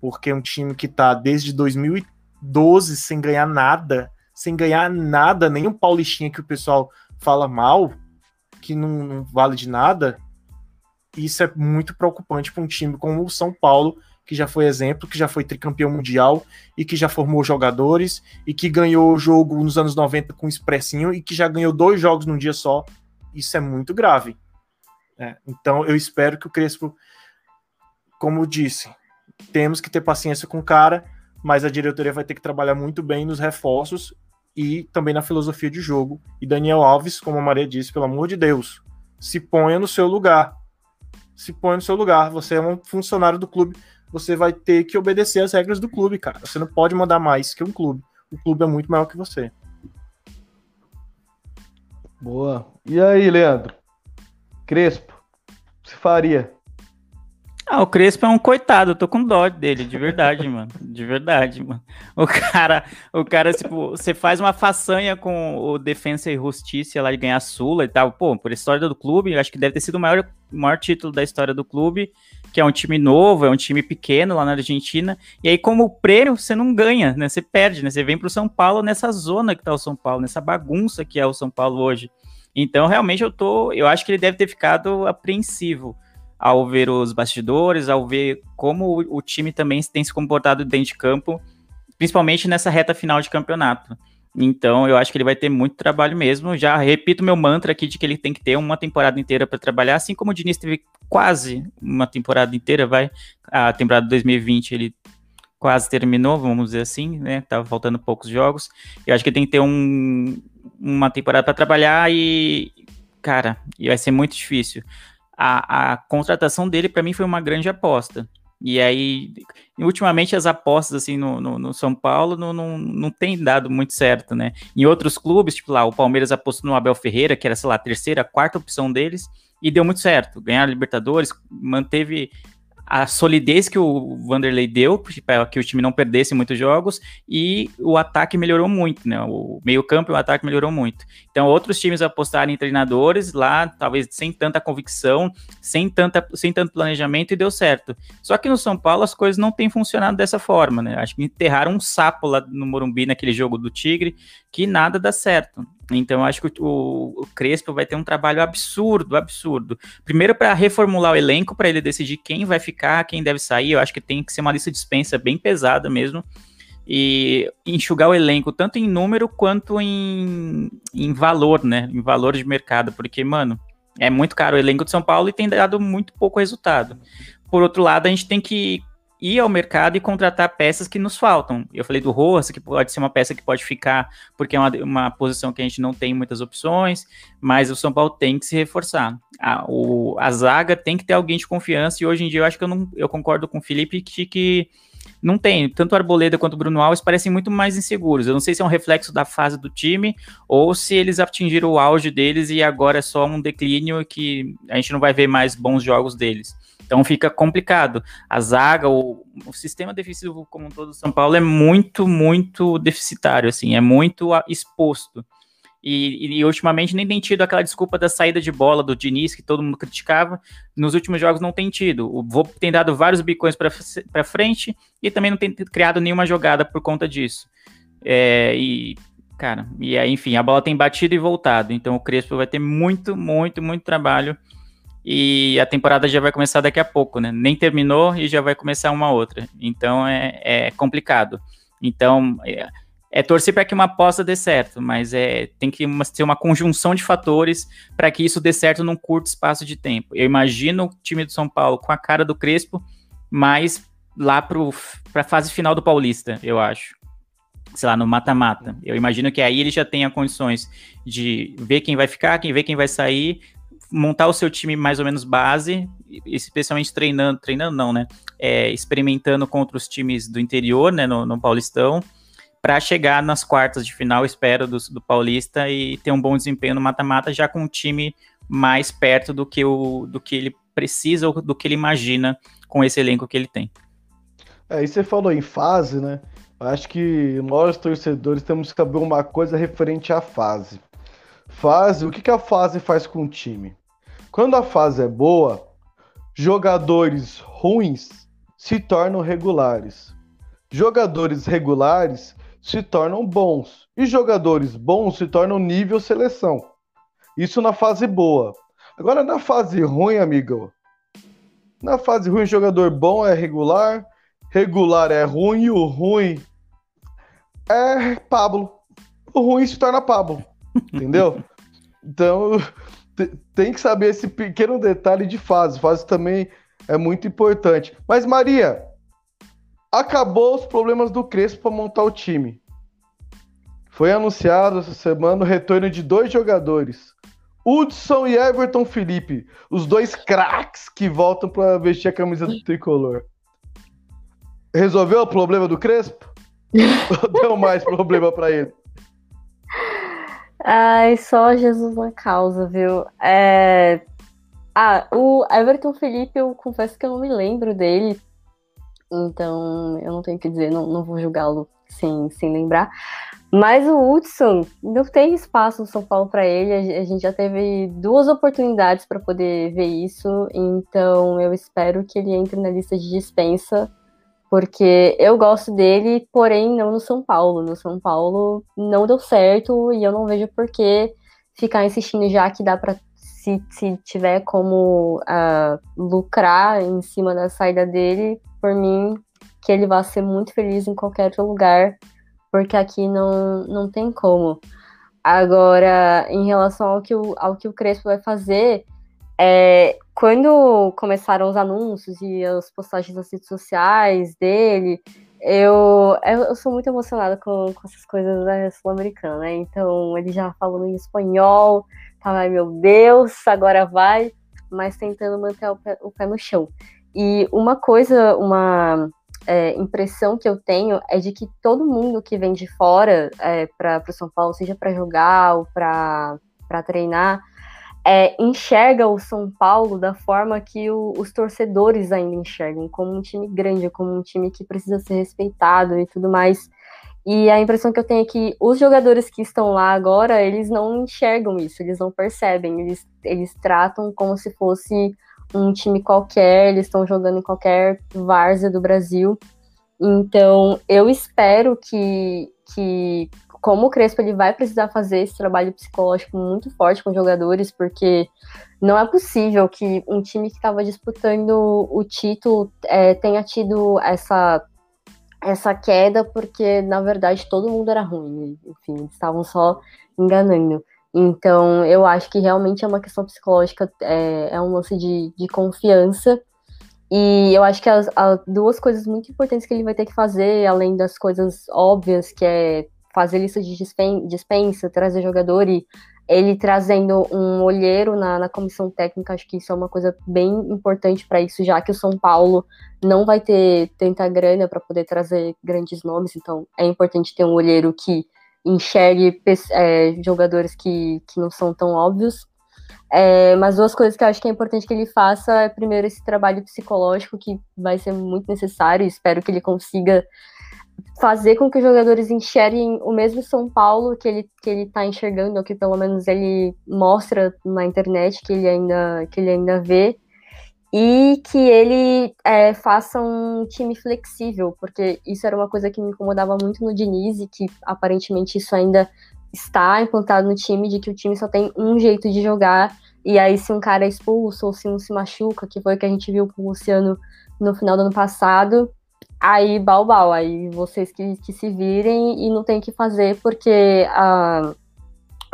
porque é um time que tá desde 2012 sem ganhar nada, sem ganhar nada, nenhum paulistinha que o pessoal fala mal, que não, não vale de nada. Isso é muito preocupante para um time como o São Paulo, que já foi exemplo, que já foi tricampeão mundial e que já formou jogadores e que ganhou o jogo nos anos 90 com expressinho e que já ganhou dois jogos num dia só. Isso é muito grave. É, então eu espero que o Crespo, como disse, temos que ter paciência com o cara, mas a diretoria vai ter que trabalhar muito bem nos reforços e também na filosofia de jogo. E Daniel Alves, como a Maria disse, pelo amor de Deus, se ponha no seu lugar. Se ponha no seu lugar. Você é um funcionário do clube, você vai ter que obedecer às regras do clube, cara. Você não pode mandar mais que um clube. O clube é muito maior que você. Boa. E aí, Leandro? Crespo, se faria? Ah, o Crespo é um coitado, eu tô com dó dele, de verdade, mano. De verdade, mano. O cara, o cara, tipo, você faz uma façanha com o Defensa e Justiça lá de ganhar a Sula e tal. Pô, por história do clube, acho que deve ter sido o maior, maior título da história do clube, que é um time novo, é um time pequeno lá na Argentina. E aí, como prêmio, você não ganha, né? Você perde, né? Você vem pro São Paulo nessa zona que tá o São Paulo, nessa bagunça que é o São Paulo hoje. Então, realmente, eu tô. Eu acho que ele deve ter ficado apreensivo ao ver os bastidores, ao ver como o, time também tem se comportado dentro de campo, principalmente nessa reta final de campeonato. Então, eu acho que ele vai ter muito trabalho mesmo. Já repito meu mantra aqui de que ele tem que ter uma temporada inteira para trabalhar, assim como o Diniz teve quase uma temporada inteira, vai. A temporada de 2020 ele quase terminou, vamos dizer assim, né? Tava faltando poucos jogos. Eu acho que tem que ter um, uma temporada para trabalhar e, cara, e vai ser muito difícil a, a contratação dele, para mim, foi uma grande aposta. E aí, ultimamente, as apostas assim no, no, no, São Paulo não, não, não tem dado muito certo, né? Em outros clubes, tipo lá, o Palmeiras apostou no Abel Ferreira, que era, sei lá, a terceira, a quarta opção deles, e deu muito certo. Ganhar a Libertadores, manteve a solidez que o Vanderlei deu para que o time não perdesse muitos jogos e o ataque melhorou muito, né? O meio-campo e o ataque melhorou muito. Então, outros times apostaram em treinadores lá, talvez sem tanta convicção, sem, tanta, sem tanto planejamento e deu certo. Só que no São Paulo as coisas não têm funcionado dessa forma, né? Acho que enterraram um sapo lá no Morumbi naquele jogo do Tigre que nada dá certo. Então, acho que o, o, Crespo vai ter um trabalho absurdo, absurdo. Primeiro, para reformular o elenco, para ele decidir quem vai ficar, quem deve sair. Eu acho que tem que ser uma lista de dispensa bem pesada mesmo. E enxugar o elenco, tanto em número quanto em, em valor, né? Em valor de mercado. Porque, mano, é muito caro o elenco de São Paulo e tem dado muito pouco resultado. Por outro lado, a gente tem que ir ao mercado e contratar peças que nos faltam. Eu falei do Rojas, que pode ser uma peça que pode ficar, porque é uma, uma posição que a gente não tem muitas opções, mas o São Paulo tem que se reforçar. A, o, a zaga tem que ter alguém de confiança, e hoje em dia eu acho que eu, não, eu concordo com o Felipe que, que não tem. Tanto o Arboleda quanto o Bruno Alves parecem muito mais inseguros. Eu não sei se é um reflexo da fase do time ou se eles atingiram o auge deles e agora é só um declínio que a gente não vai ver mais bons jogos deles. Então fica complicado. A zaga, o, o sistema defensivo como um todo do São Paulo é muito, muito deficitário, assim, é muito exposto. E, e, ultimamente nem tem tido aquela desculpa da saída de bola do Diniz, que todo mundo criticava. Nos últimos jogos não tem tido. O Vô tem dado vários bicões para frente e também não tem criado nenhuma jogada por conta disso. É, e, cara, e aí, enfim, a bola tem batido e voltado. Então o Crespo vai ter muito, muito, muito trabalho. E a temporada já vai começar daqui a pouco, né? Nem terminou e já vai começar uma outra. Então é, é complicado. Então. É, é torcer para que uma aposta dê certo, mas é, tem que uma, ter uma conjunção de fatores para que isso dê certo num curto espaço de tempo. Eu imagino o time do São Paulo com a cara do Crespo, mas lá para a fase final do Paulista, eu acho. Sei lá, no mata-mata. Eu imagino que aí ele já tenha condições de ver quem vai ficar, quem vê quem vai sair, montar o seu time mais ou menos base, especialmente treinando, treinando não, né? É, experimentando contra os times do interior, né, no, no Paulistão, para chegar nas quartas de final, espero, do, do Paulista e ter um bom desempenho no mata-mata, já com um time mais perto do que, o, do que ele precisa ou do que ele imagina com esse elenco que ele tem. É, e você falou em fase, né? Acho que nós, torcedores, temos que saber uma coisa referente à fase. Fase, o que, que a fase faz com o time? Quando a fase é boa, jogadores ruins se tornam regulares. Jogadores regulares se tornam bons. E jogadores bons se tornam nível seleção. Isso na fase boa. Agora na fase ruim, amigo. Na fase ruim, jogador bom é regular, regular é ruim e o ruim é Pablo. O ruim se torna Pablo. Entendeu? Então, tem que saber esse pequeno detalhe de fase. Fase também é muito importante. Mas, Maria, acabou os problemas do Crespo para montar o time. Foi anunciado essa semana o retorno de dois jogadores, Hudson e Everton Felipe, os dois craques que voltam para vestir a camisa do tricolor. Resolveu o problema do Crespo? Ou deu mais problema para ele? Ai, só Jesus na causa, viu? É... Ah, o Everton Felipe, eu confesso que eu não me lembro dele, então, eu não tenho o que dizer, não, não vou julgá-lo sem, sem lembrar. Mas o Hudson não tem espaço no São Paulo para ele. A gente já teve duas oportunidades para poder ver isso. Então, eu espero que ele entre na lista de dispensa, porque eu gosto dele, porém não no São Paulo. No São Paulo não deu certo e eu não vejo por que ficar insistindo já que dá para se, se tiver como uh, lucrar em cima da saída dele, por mim, que ele vá ser muito feliz em qualquer outro lugar, porque aqui não, não tem como. Agora, em relação ao que o, ao que o Crespo vai fazer, é, quando começaram os anúncios e as postagens nas redes sociais dele, eu, eu sou muito emocionada com, com essas coisas da Sul-Americana, né? Então, ele já falando em espanhol, tava, ai meu Deus, agora vai, mas tentando manter o pé, o pé no chão. E uma coisa, uma é, impressão que eu tenho é de que todo mundo que vem de fora é, para o São Paulo, seja para jogar ou para treinar, é, enxerga o São Paulo da forma que o, os torcedores ainda enxergam, como um time grande, como um time que precisa ser respeitado e tudo mais. E a impressão que eu tenho é que os jogadores que estão lá agora, eles não enxergam isso, eles não percebem, eles, eles tratam como se fosse um time qualquer, eles estão jogando em qualquer várzea do Brasil. Então, eu espero que, que como o Crespo ele vai precisar fazer esse trabalho psicológico muito forte com os jogadores, porque não é possível que um time que estava disputando o título é, tenha tido essa, essa queda, porque na verdade todo mundo era ruim, enfim, eles estavam só enganando. Então, eu acho que realmente é uma questão psicológica, é, é um lance de, de confiança. E eu acho que as, as, duas coisas muito importantes que ele vai ter que fazer, além das coisas óbvias, que é fazer lista de dispensa, trazer jogador e ele trazendo um olheiro na, na comissão técnica, acho que isso é uma coisa bem importante para isso, já que o São Paulo não vai ter tanta grana para poder trazer grandes nomes, então é importante ter um olheiro que enxergue é, jogadores que, que não são tão óbvios. É, mas duas coisas que eu acho que é importante que ele faça é primeiro esse trabalho psicológico que vai ser muito necessário, espero que ele consiga fazer com que os jogadores enxerguem o mesmo São Paulo que ele que ele está enxergando, ou que pelo menos ele mostra na internet que ele ainda que ele ainda vê e que ele é, faça um time flexível, porque isso era uma coisa que me incomodava muito no Diniz e que aparentemente isso ainda está implantado no time, de que o time só tem um jeito de jogar, e aí se um cara é expulso ou se um se machuca, que foi o que a gente viu com o Luciano no final do ano passado, aí balbal, aí vocês que, que se virem e não tem que fazer, porque a,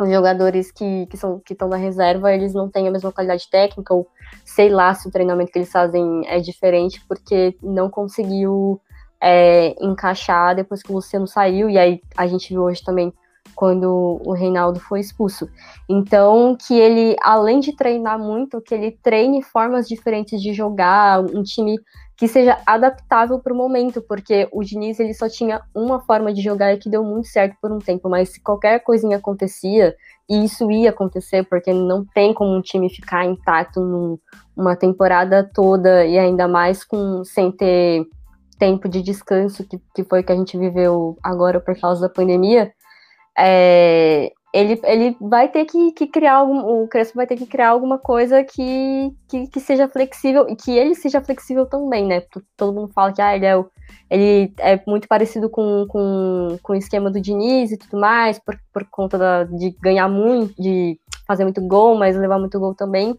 os jogadores que, que são que estão na reserva, eles não têm a mesma qualidade técnica, ou sei lá se o treinamento que eles fazem é diferente, porque não conseguiu é, encaixar depois que o Luciano saiu, e aí a gente viu hoje também quando o Reinaldo foi expulso. Então, que ele, além de treinar muito, que ele treine formas diferentes de jogar, um time que seja adaptável para o momento, porque o Diniz ele só tinha uma forma de jogar e que deu muito certo por um tempo, mas se qualquer coisinha acontecia, e isso ia acontecer, porque não tem como um time ficar intacto num, uma temporada toda e ainda mais com sem ter tempo de descanso, que, que foi que a gente viveu agora por causa da pandemia, é, ele, ele vai ter que, que, criar algum, o Crespo vai ter que criar alguma coisa que, que, que, seja flexível e que ele seja flexível também, né? Todo mundo fala que ah, ele, é, o, ele é muito parecido com, com, com o esquema do Diniz e tudo mais, por, por conta da, de ganhar muito, de fazer muito gol, mas levar muito gol também.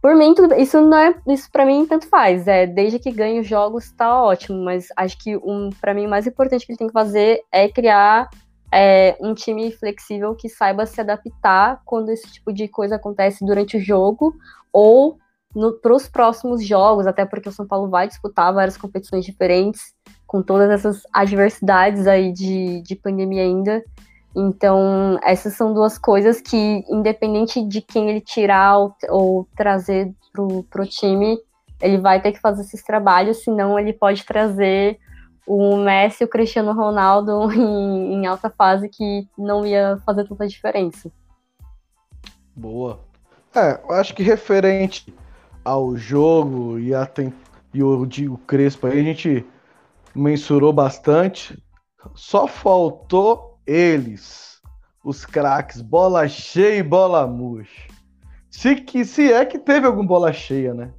Por mim, tudo, isso não é, isso para mim tanto faz. É, desde que ganhe os jogos tá ótimo, mas acho que um para mim o mais importante que ele tem que fazer é criar é, um time flexível que saiba se adaptar quando esse tipo de coisa acontece durante o jogo ou para os próximos jogos, até porque o São Paulo vai disputar várias competições diferentes, com todas essas adversidades aí de, de pandemia ainda. Então, essas são duas coisas que, independente de quem ele tirar ou, ou trazer para o time, ele vai ter que fazer esses trabalhos, senão ele pode trazer o Messi e o Cristiano Ronaldo em, em, alta fase que não ia fazer tanta diferença. Boa. É, eu acho que referente ao jogo e, a tem, e o Digo Crespo aí, a gente mensurou bastante. Só faltou eles, os craques, bola cheia e bola murcha. Se, que, se é que teve algum bola cheia, né?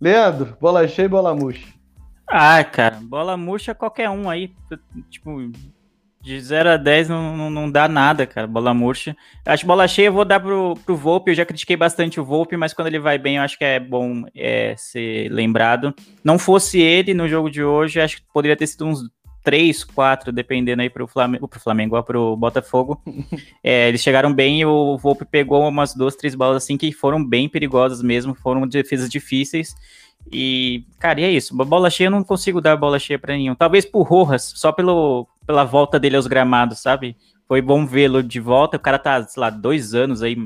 Leandro, bola cheia e bola murcha. Ah, cara, bola murcha qualquer um aí. Tipo, de 0 a 10 não, não, não, dá nada, cara. Bola murcha. Acho bola cheia eu vou dar pro, pro Volpe. Eu já critiquei bastante o Volpe, mas quando ele vai bem, eu acho que é bom é, ser lembrado. Não fosse ele no jogo de hoje, acho que poderia ter sido uns 3, 4, dependendo aí pro Flamengo, pro Flamengo ou pro Botafogo. é, eles chegaram bem e o Volpe pegou umas duas, três bolas assim que foram bem perigosas mesmo, foram defesas difíceis. E, cara, e é isso. Bola cheia eu não consigo dar bola cheia para nenhum. Talvez por Rojas, só pelo, pela volta dele aos gramados, sabe? Foi bom vê-lo de volta. O cara tá, sei lá, dois anos aí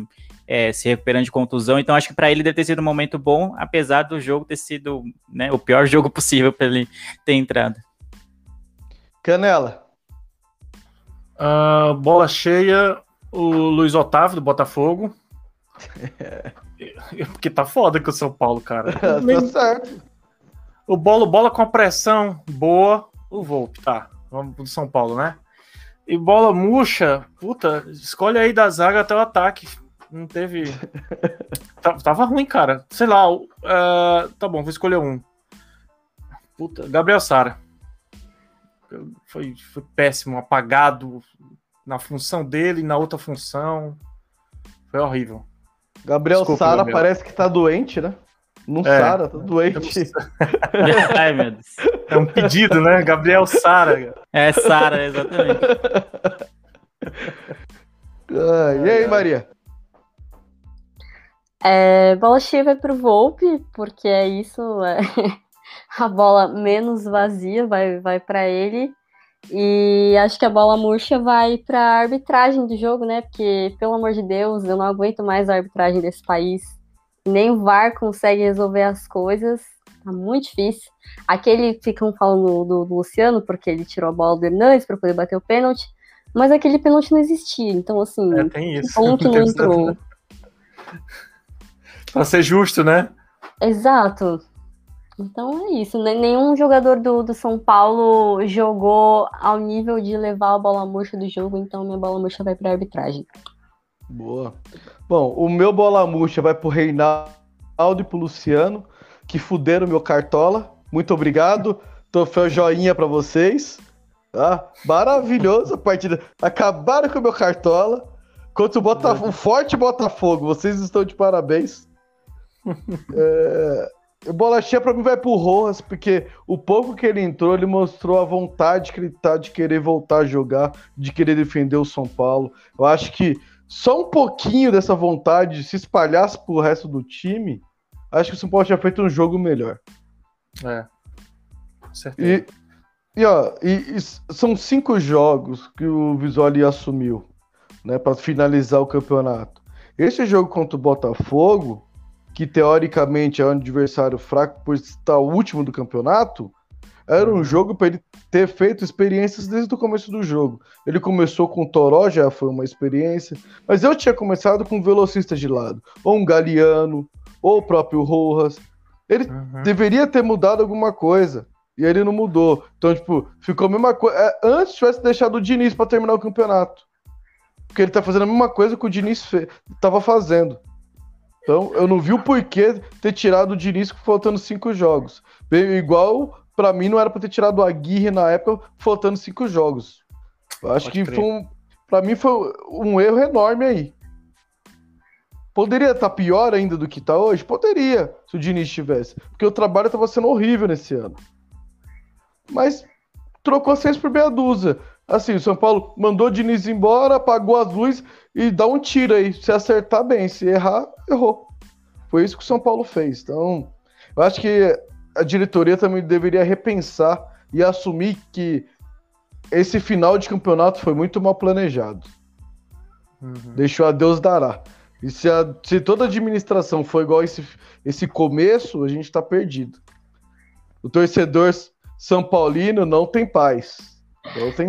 é, se recuperando de contusão. Então acho que para ele deve ter sido um momento bom, apesar do jogo ter sido né, o pior jogo possível para ele ter entrado. Canela. Uh, bola cheia, o Luiz Otávio do Botafogo. Porque tá foda com o São Paulo, cara. tá certo. O bolo bola com a pressão boa, o Volpe, tá. Vamos pro São Paulo, né? E bola murcha, puta, escolhe aí da zaga até o ataque. Não teve. Tava ruim, cara. Sei lá. Uh, tá bom, vou escolher um. Puta, Gabriel Sara. Foi, foi péssimo, apagado na função dele, na outra função. Foi horrível. Gabriel Sara parece que tá doente, né? Não é. Sara, tá doente. Ai, meu Deus. É um pedido, né? Gabriel Sara. É Sara, exatamente. Ah, e aí, Maria? É, bola cheia vai pro Volpe, porque é isso, é, a bola menos vazia vai, vai para ele. E acho que a bola murcha vai para a arbitragem do jogo, né? Porque, pelo amor de Deus, eu não aguento mais a arbitragem desse país. Nem o VAR consegue resolver as coisas. Tá muito difícil. Aquele ficam falando do, do Luciano, porque ele tirou a bola do Hernandes para poder bater o pênalti. Mas aquele pênalti não existia. Então, assim, É, tem isso. que não entrou? Pra ser justo, né? Exato. Então é isso. né? Nenhum jogador do, do São Paulo jogou ao nível de levar a bola murcha do jogo, então minha bola murcha vai pra arbitragem. Boa. Bom, o meu bola murcha vai pro Reinaldo e pro Luciano, que fuderam meu cartola. Muito obrigado. Troféu joinha pra vocês. Tá? Maravilhoso a partida. Acabaram com o meu cartola. Contra o, Botafogo, o forte Botafogo. Vocês estão de parabéns. é... Bolachinha pra mim vai pro Rojas, porque o pouco que ele entrou, ele mostrou a vontade que ele tá de querer voltar a jogar, de querer defender o São Paulo. Eu acho que só um pouquinho dessa vontade se espalhasse pro resto do time, acho que o São Paulo tinha feito um jogo melhor. É. Certeza. E, e ó, e, e são cinco jogos que o Visoli assumiu, né, para finalizar o campeonato. Esse jogo contra o Botafogo, que teoricamente é um adversário fraco por estar o último do campeonato, era um jogo para ele ter feito experiências desde o começo do jogo. Ele começou com o Toró, já foi uma experiência, mas eu tinha começado com um velocista de lado, ou um Galeano, ou o próprio Rojas. Ele Uhum. deveria ter mudado alguma coisa. E ele não mudou. Então, tipo, ficou a mesma coisa. É, antes tivesse deixado o Diniz para terminar o campeonato. Porque ele tá fazendo a mesma coisa que o Diniz fe... tava fazendo. Então, eu não vi o porquê ter tirado o Diniz faltando cinco jogos. Bem, Igual, pra mim, não era pra ter tirado o Aguirre na época faltando cinco jogos. Eu acho Pode que crer. foi um, pra mim foi um erro enorme aí. Poderia estar pior ainda do que tá hoje? Poderia, se o Diniz tivesse. Porque o trabalho tava sendo horrível nesse ano. Mas trocou seis por meia dúzia. Assim, o São Paulo mandou o Diniz embora, apagou as luzes e dá um tiro aí. Se acertar bem, se errar, errou. Foi isso que o São Paulo fez. Então, eu acho que a diretoria também deveria repensar e assumir que esse final de campeonato foi muito mal planejado. Uhum. Deixou a Deus dará. E se, a- se toda a administração for igual esse, esse começo, a gente tá perdido. O torcedor São Paulino não tem paz.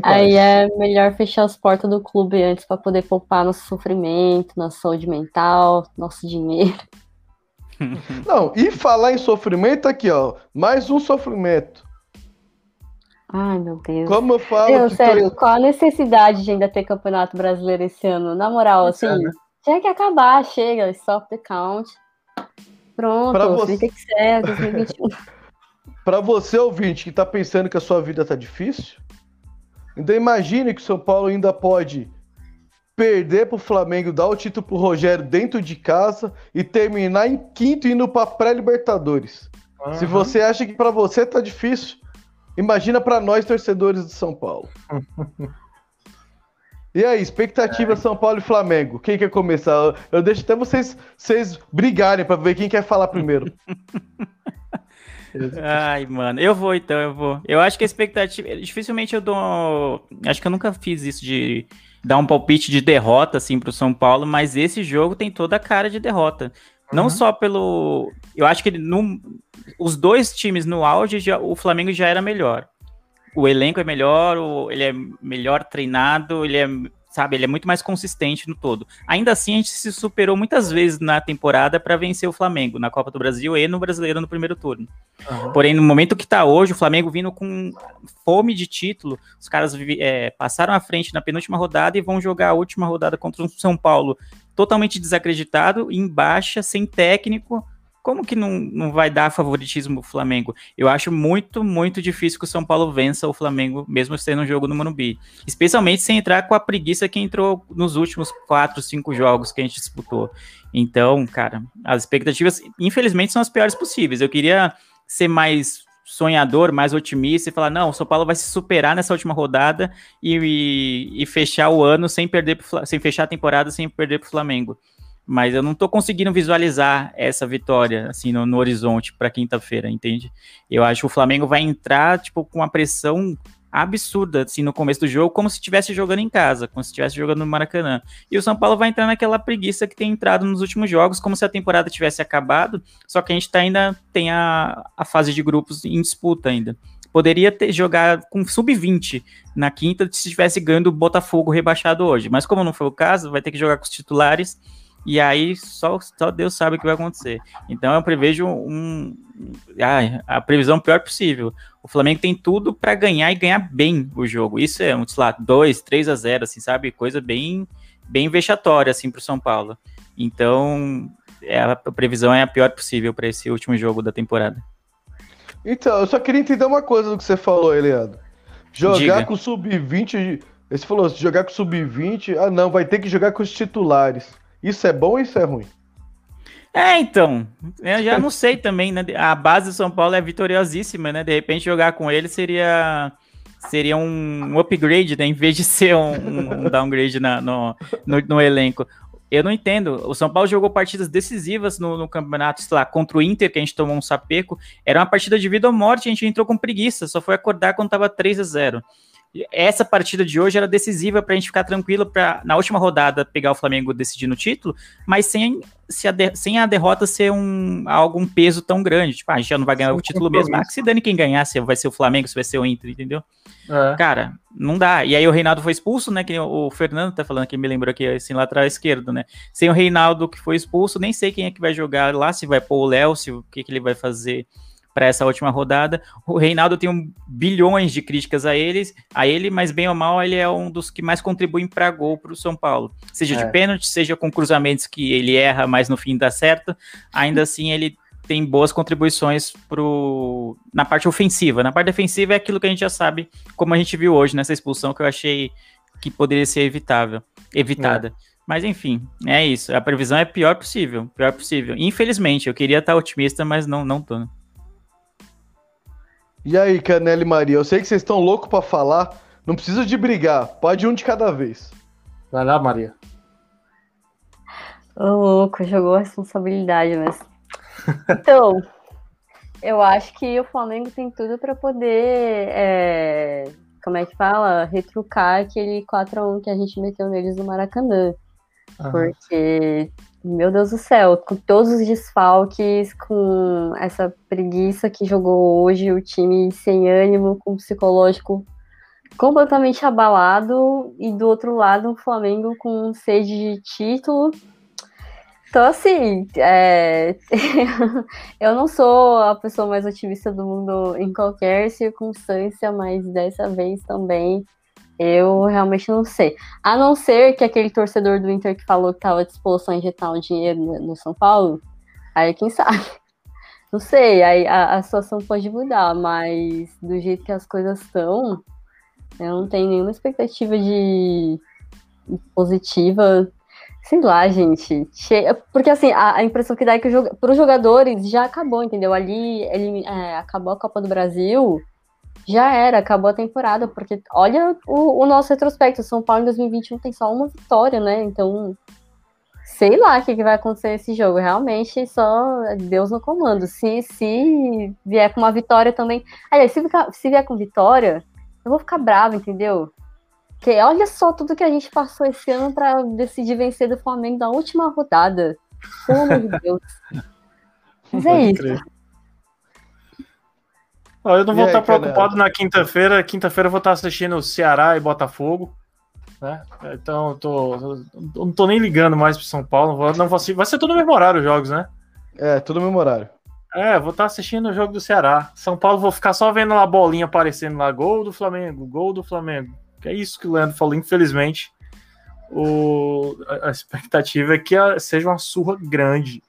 Aí é melhor fechar as portas do clube antes para poder poupar nosso sofrimento, nossa saúde mental, nosso dinheiro. Não, e falar em sofrimento aqui, ó. Mais um sofrimento. Ai, meu Deus. Como eu falo. Meu, sério, tor- qual a necessidade de ainda ter campeonato brasileiro esse ano? Na moral, assim, É, né? tinha que acabar, chega, stop the count. Pronto, Pra você- vida que segue, 2021. Pra você, ouvinte, que tá pensando que a sua vida tá difícil, ainda imagine que o São Paulo ainda pode perder pro Flamengo, dar o título pro Rogério dentro de casa e terminar em quinto indo pra pré-Libertadores. Se Aham. você acha que pra você tá difícil, imagina pra nós torcedores de São Paulo. E aí, expectativa São Paulo e Flamengo. Quem quer começar? Eu- deixo até vocês, vocês brigarem pra ver quem quer falar primeiro. Ai, mano, eu vou então, eu vou. Eu acho que a expectativa. Dificilmente eu dou. Acho que eu nunca fiz isso de dar um palpite de derrota, assim, pro São Paulo, mas esse jogo tem toda a cara de derrota. Não Uhum. só pelo. Eu acho que no... os dois times no auge, já... o Flamengo já era melhor. O elenco é melhor, o... ele é melhor treinado, ele é. Sabe, ele é muito mais consistente no todo. Ainda assim, a gente se superou muitas vezes na temporada para vencer o Flamengo, na Copa do Brasil e no Brasileiro no primeiro turno. Aham. Porém, no momento que tá hoje, o Flamengo vindo com fome de título, os caras é, passaram à frente na penúltima rodada e vão jogar a última rodada contra o São Paulo totalmente desacreditado, em baixa, sem técnico. Como que não, não vai dar favoritismo pro Flamengo? Eu acho muito, muito difícil que o São Paulo vença o Flamengo, mesmo sendo um jogo no Morumbi. Especialmente sem entrar com a preguiça que entrou nos últimos quatro, cinco jogos que a gente disputou. Então, cara, as expectativas, infelizmente, são as piores possíveis. Eu queria ser mais sonhador, mais otimista e falar: não, o São Paulo vai se superar nessa última rodada e, e- e fechar o ano sem perder, pro sem fechar a temporada sem perder para o Flamengo. Mas eu não tô conseguindo visualizar essa vitória assim no, no horizonte para quinta-feira, entende? Eu acho que o Flamengo vai entrar tipo com uma pressão absurda, assim, no começo do jogo, como se estivesse jogando em casa, como se estivesse jogando no Maracanã. E o São Paulo vai entrar naquela preguiça que tem entrado nos últimos jogos, como se a temporada tivesse acabado, só que a gente tá ainda tem a, a fase de grupos em disputa ainda. Poderia ter jogado com sub-20 na quinta se estivesse ganhando o Botafogo rebaixado hoje, mas como não foi o caso, vai ter que jogar com os titulares e aí só, só Deus sabe o que vai acontecer. Então eu prevejo um, a, a previsão pior possível. O Flamengo tem tudo para ganhar e ganhar bem o jogo. Isso é, sei lá, 2, 3 a 0, assim, sabe? Coisa bem, bem vexatória, assim, para o São Paulo. Então, é, a previsão é a pior possível para esse último jogo da temporada. Então, eu só queria entender uma coisa do que você falou, Eliado. Jogar Diga. com sub-20. Você falou, jogar com sub-20. Ah, não, vai ter que jogar com os titulares. Isso é bom ou isso é ruim? É, então, eu já não sei também, né? A base do São Paulo é vitoriosíssima, né? De repente jogar com ele seria seria um upgrade, né? Em vez de ser um, um downgrade na, no, no, no, elenco. Eu não entendo. O São Paulo jogou partidas decisivas no, no, campeonato, sei lá, contra o Inter, que a gente tomou um sapeco. Era uma partida de vida ou morte, a gente entrou com preguiça, só foi acordar quando tava 3 a 0 essa partida de hoje era decisiva para a gente ficar tranquilo para na última rodada pegar o Flamengo decidindo o título, mas sem, se a de, sem a derrota ser um algum peso tão grande. Tipo, ah, a gente já não vai ganhar Sim, o título mesmo. Ah, se dane quem ganhar, se vai ser o Flamengo, se vai ser o Inter, entendeu? É. Cara, não dá. E aí o Reinaldo foi expulso, né? Que o Fernando tá falando que me lembrou aqui, assim, lá atrás esquerdo, né? Sem o Reinaldo que foi expulso, nem sei quem é que vai jogar lá, se vai pôr o Léo, se o que, que ele vai fazer para essa última rodada. O Reinaldo tem um bilhões de críticas a eles, a ele, mas bem ou mal ele é um dos que mais contribuem para gol para o São Paulo, seja é. de pênalti, seja com cruzamentos que ele erra, mas no fim dá certo. Ainda assim ele tem boas contribuições pro na parte ofensiva. Na parte defensiva é aquilo que a gente já sabe, como a gente viu hoje nessa expulsão que eu achei que poderia ser evitável, evitada. É. Mas enfim, é isso. A previsão é pior possível, pior possível. Infelizmente, eu queria estar otimista, mas não, não tô. Né? E aí, Canela e Maria, eu sei que vocês estão loucos para falar. Não precisa de brigar, pode um de cada vez. Vai lá, Maria. Ô, louco, jogou a responsabilidade, mas. Então, eu acho que o Flamengo tem tudo para poder. É... Como é que fala? Retrucar aquele 4x1 que a gente meteu neles no Maracanã. Uhum. Porque meu Deus do céu, com todos os desfalques, com essa preguiça que jogou hoje, o time sem ânimo, com o psicológico completamente abalado, e do outro lado, o Flamengo com sede de título. Então, assim, é... eu não sou a pessoa mais otimista do mundo em qualquer circunstância, mas dessa vez também eu realmente não sei. A não ser que aquele torcedor do Inter que falou que estava disposto a injetar um dinheiro no São Paulo, aí quem sabe. Não sei, aí a, a situação pode mudar, mas do jeito que as coisas estão, eu não tenho nenhuma expectativa de positiva. Sei lá, gente. Porque assim, a, a impressão que dá é que para os jogadores já acabou, entendeu? Ali ele é, acabou a Copa do Brasil já era, acabou a temporada, porque olha o, o nosso retrospecto, São Paulo em 2021 tem só uma vitória, né? Então, sei lá o que, que, vai acontecer nesse jogo. Realmente, só Deus no comando. Se, se vier com uma vitória também. Aliás, se, se vier com vitória, eu vou ficar bravo, entendeu? Porque olha só tudo que a gente passou esse ano para decidir vencer do Flamengo na última rodada. Pelo amor de Deus. Mas é isso. Eu não vou estar preocupado na quinta-feira. Quinta-feira eu vou estar assistindo Ceará e Botafogo. Né? Então eu tô, não tô nem ligando mais para São Paulo. Não vou, não vou, vai ser tudo no mesmo horário os jogos, né? É, tudo no mesmo horário. É, vou estar assistindo o jogo do Ceará. São Paulo, vou ficar só vendo a bolinha aparecendo lá. Gol do Flamengo, gol do Flamengo. Que é isso que o Leandro falou, infelizmente. O, a expectativa é que seja uma surra grande.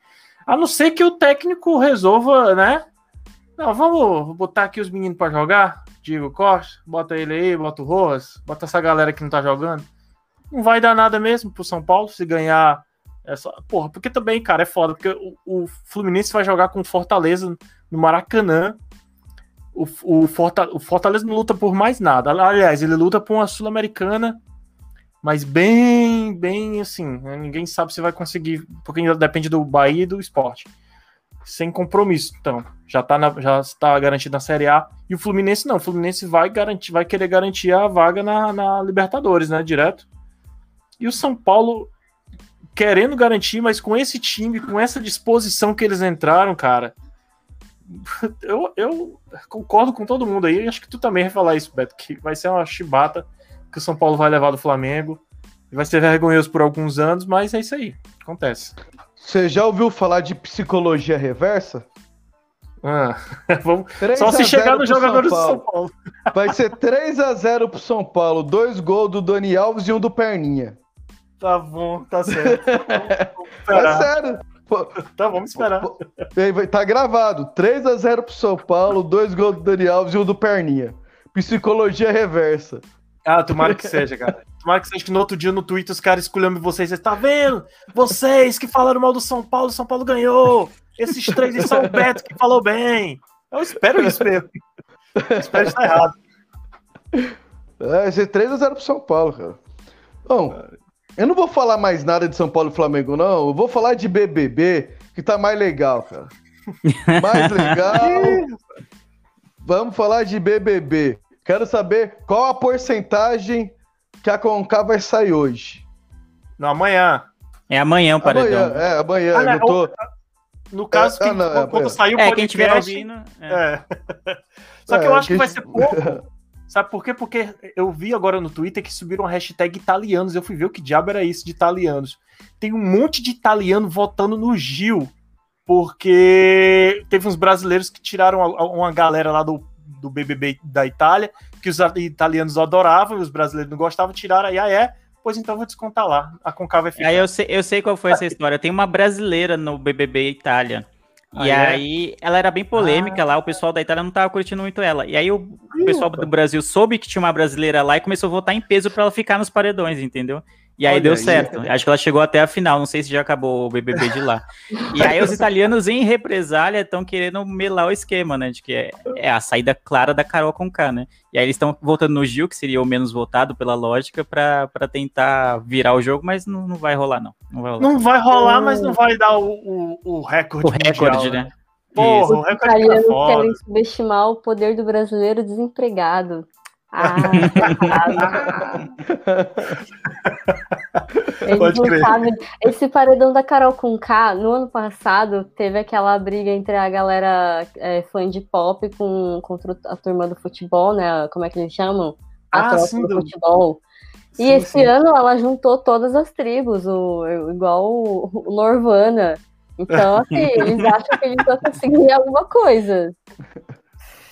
A não ser que o técnico resolva, né? Não, vamos botar aqui os meninos para jogar. Diego Costa, bota ele aí, bota o Rojas, bota essa galera que não tá jogando. Não vai dar nada mesmo pro São Paulo se ganhar. Essa... Porra, porque também, cara, é foda. Porque o, o Fluminense vai jogar com Fortaleza no Maracanã. O, o, Forta, o Fortaleza não luta por mais nada. Aliás, ele luta por uma Sul-Americana, mas bem, bem assim. Né? Ninguém sabe se vai conseguir, porque ainda depende do Bahia e do esporte sem compromisso, então. Já tá, na, já está garantido na Série A. E o Fluminense não. O Fluminense vai, garantir, vai querer garantir a vaga na, na Libertadores, né? Direto. E o São Paulo querendo garantir, mas com esse time, com essa disposição que eles entraram, cara. Eu, eu concordo com todo mundo aí. Acho que tu também vai falar isso, Beto, que vai ser uma chibata que o São Paulo vai levar do Flamengo. Vai ser vergonhoso por alguns anos, mas é isso aí. Acontece. Você já ouviu falar de psicologia reversa? Ah, vamos... Só se chegar nos jogadores do São Paulo. Vai ser 3 a 0 pro São Paulo. Dois gols do Dani Alves e um do Perninha. Tá bom, tá certo. é sério. Tá, vamos esperar. Tá gravado. 3 a 0 pro São Paulo, dois gols do Dani Alves e um do Perninha. Psicologia reversa. Ah, tomara que seja, cara. Tomara que seja que no outro dia no Twitter os caras escolhendo vocês. Você tá vendo? Vocês que falaram mal do São Paulo, o São Paulo ganhou. Esses três e só o Beto que falou bem. Eu espero isso mesmo. Eu espero estar errado. É, ser 3 a 0 pro São Paulo, cara. Bom, eu não vou falar mais nada de São Paulo e Flamengo, não. Eu vou falar de BBB, que tá mais legal, cara. Mais legal. Vamos falar de BBB. Quero saber qual a porcentagem que a Conká vai sair hoje. Não, amanhã. É amanhã o paredão. Amanhã, é, amanhã. Ah, não, tô... No caso, é, que, ah, não, é, quando é, sair o é, quem estiver ouvindo. É. Só que eu acho que vai ser pouco. Sabe por quê? Porque eu vi agora no Twitter que subiram a hashtag italianos. Eu fui ver o que diabo era isso de italianos. Tem um monte de italiano votando no Gil. Porque teve uns brasileiros que tiraram uma galera lá do do BBB da Itália, que os italianos adoravam e os brasileiros não gostavam, tiraram aí, ah, é? Pois então vou descontar lá. A Concava vai ficar. Aí eu sei, eu sei qual foi essa história. Tem uma brasileira no BBB Itália. E ah, aí é? ela era bem polêmica ah. lá, o pessoal da Itália não tava curtindo muito ela. E aí o, o pessoal do Brasil soube que tinha uma brasileira lá e começou a votar em peso para ela ficar nos paredões, entendeu? E aí Olha deu certo. Acho que ela chegou até a final. Não sei se já acabou o BBB de lá. e aí os italianos, em represália, estão querendo melar o esquema, né? De que é, é, a saída clara da Carol com K, né? E aí eles estão voltando no Gil, que seria o menos votado pela lógica, para tentar virar o jogo, mas não, não vai rolar, não. Não vai rolar, não vai rolar mas não vai dar o, o, o recorde. O recorde, mundial, né? né? Porra, o recorde tá italianos querem subestimar o poder do brasileiro desempregado. Ah, Pode crer. Sabem. Esse paredão da Carol com K, no ano passado, teve aquela briga entre a galera é, fã de pop com, contra a turma do futebol, né? Como é que eles chamam? A ah, sim, do futebol. Sim, e esse sim. ano ela juntou todas as tribos, o, igual o, o Lorvana. Então, assim, eles acham que eles vão conseguir alguma coisa.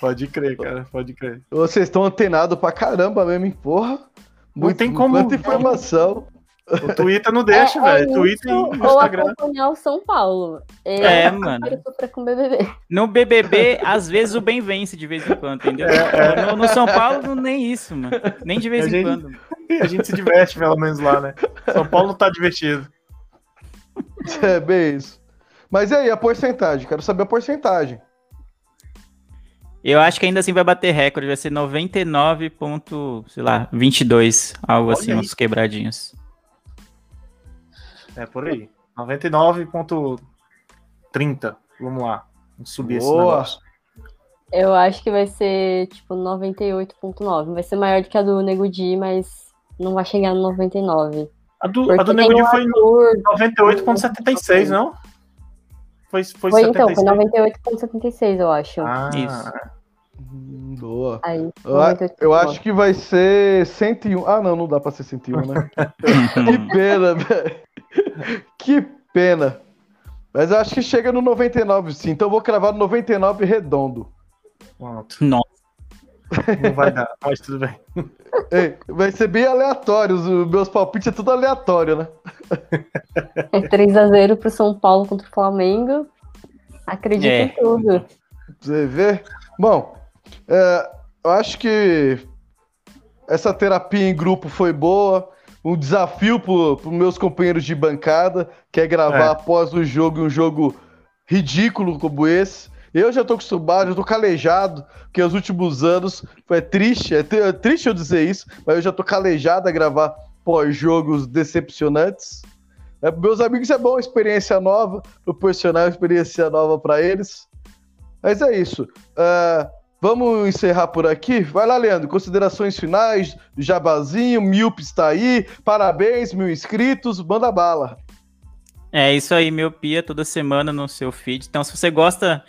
Pode crer, cara, pode crer. Vocês estão antenados pra caramba mesmo, hein? Porra. Muito, não tem como. Muita informação. O Twitter não deixa, é, velho. É Twitter e Instagram. Ou acompanhar o São Paulo. É, é mano. Com BBB. No BBB, às vezes o bem vence de vez em quando, entendeu? É, é. no, no, São Paulo, nem isso, mano. Nem de vez a em gente, quando. A gente se diverte, pelo menos lá, né? São Paulo tá divertido. É, bem isso. Mas e aí, a porcentagem? Quero saber a porcentagem. Eu acho que ainda assim vai bater recorde, vai ser 99. sei lá, 22, algo Olha assim, aí. uns quebradinhos. É por aí. 99.30. Vamos lá. Vamos subir Boa. esse negócio. Eu acho que vai ser tipo 98.9. Vai ser maior do que a do Nego Di, mas não vai chegar no 99. A do, a do Nego Di foi 98.76, não? Foi, foi, foi então, foi 98.76, eu acho. Ah, Isso. Hum, boa. Aí, eu, eu acho que vai ser 101. Ah, não, não dá pra ser 101, né? que pena, velho. Que pena. Mas eu acho que chega no 99, sim. Então eu vou cravar no 99 redondo. Pronto. Nossa. Não vai dar, mas tudo bem. Ei, vai ser bem aleatório. Os meus palpites é tudo aleatório, né? É 3x0 pro São Paulo contra o Flamengo. Acredito é. em tudo. Você vê? Bom, é, eu acho que essa terapia em grupo foi boa. Um desafio para os meus companheiros de bancada, que é gravar é. após o jogo um jogo ridículo como esse. Eu já tô acostumado, eu tô calejado, porque os últimos anos foi triste, é, é triste eu dizer isso, mas eu já tô calejado a gravar pós-jogos decepcionantes. É, meus amigos é bom, experiência nova, proporcionar experiência nova para eles. Mas é isso. Uh, vamos encerrar por aqui. Vai lá, Leandro. Considerações finais, Jabazinho, Milp está aí. Parabéns, mil inscritos. Manda bala. É isso aí, miopia toda semana no seu feed. Então, se você gosta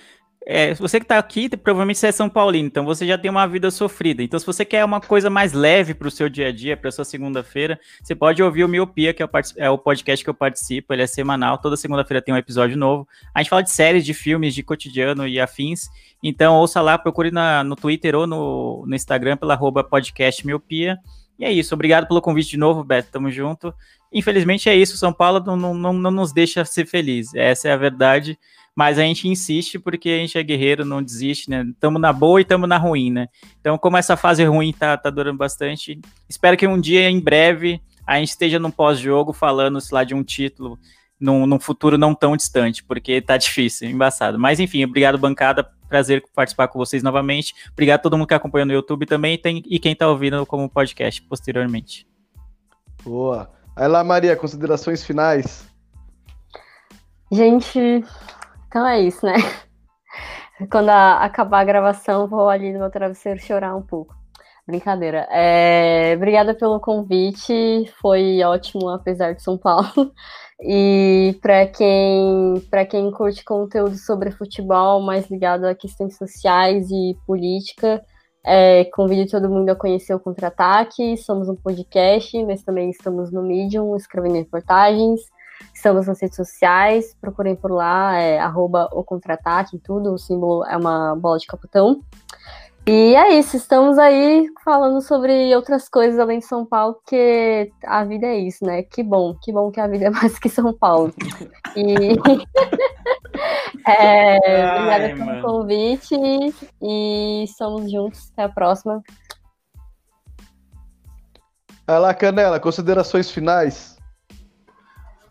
é, você que está aqui, provavelmente você é São Paulino, então você já tem uma vida sofrida. Então, se você quer uma coisa mais leve para o seu dia a dia, para sua segunda-feira, você pode ouvir o Miopia, que é o, é o, podcast que eu participo. Ele é semanal, toda segunda-feira tem um episódio novo. A gente fala de séries, de filmes, de cotidiano e afins. Então, ouça lá, procure na, no Twitter ou no, no Instagram pela arroba podcast Miopia. E é isso. Obrigado pelo convite de novo, Beto. Tamo junto. Infelizmente é isso. São Paulo não, não, não nos deixa ser feliz. Essa é a verdade mas a gente insiste porque a gente é guerreiro, não desiste, né? Estamos na boa e estamos na ruim, né? Então, como essa fase ruim tá, tá durando bastante, espero que um dia, em breve, a gente esteja num pós-jogo falando, sei lá, de um título num, num, futuro não tão distante, porque tá difícil, embaçado. Mas enfim, obrigado, bancada. Prazer participar com vocês novamente. Obrigado a todo mundo que acompanha no YouTube também tem, e quem tá ouvindo como podcast posteriormente. Boa. Aí lá, Maria, considerações finais. Gente, então é isso, né? Quando a, acabar a gravação, vou ali no meu travesseiro chorar um pouco. Brincadeira. É, obrigada pelo convite, foi ótimo, apesar de São Paulo. E para quem, quem curte conteúdo sobre futebol, mais ligado a questões sociais e política, é, convido todo mundo a conhecer o Contra-Ataque. Somos um podcast, mas também estamos no Medium, escrevendo reportagens. Estamos nas redes sociais, procurem por lá, é arroba o contra-ataque tudo, o símbolo é uma bola de capitão. E é isso, estamos aí falando sobre outras coisas além de São Paulo, porque a vida é isso, né? Que bom, que bom que a vida é mais que São Paulo. E é, obrigada pelo mano. convite e estamos juntos. Até a próxima. Vai lá, Canela, considerações finais.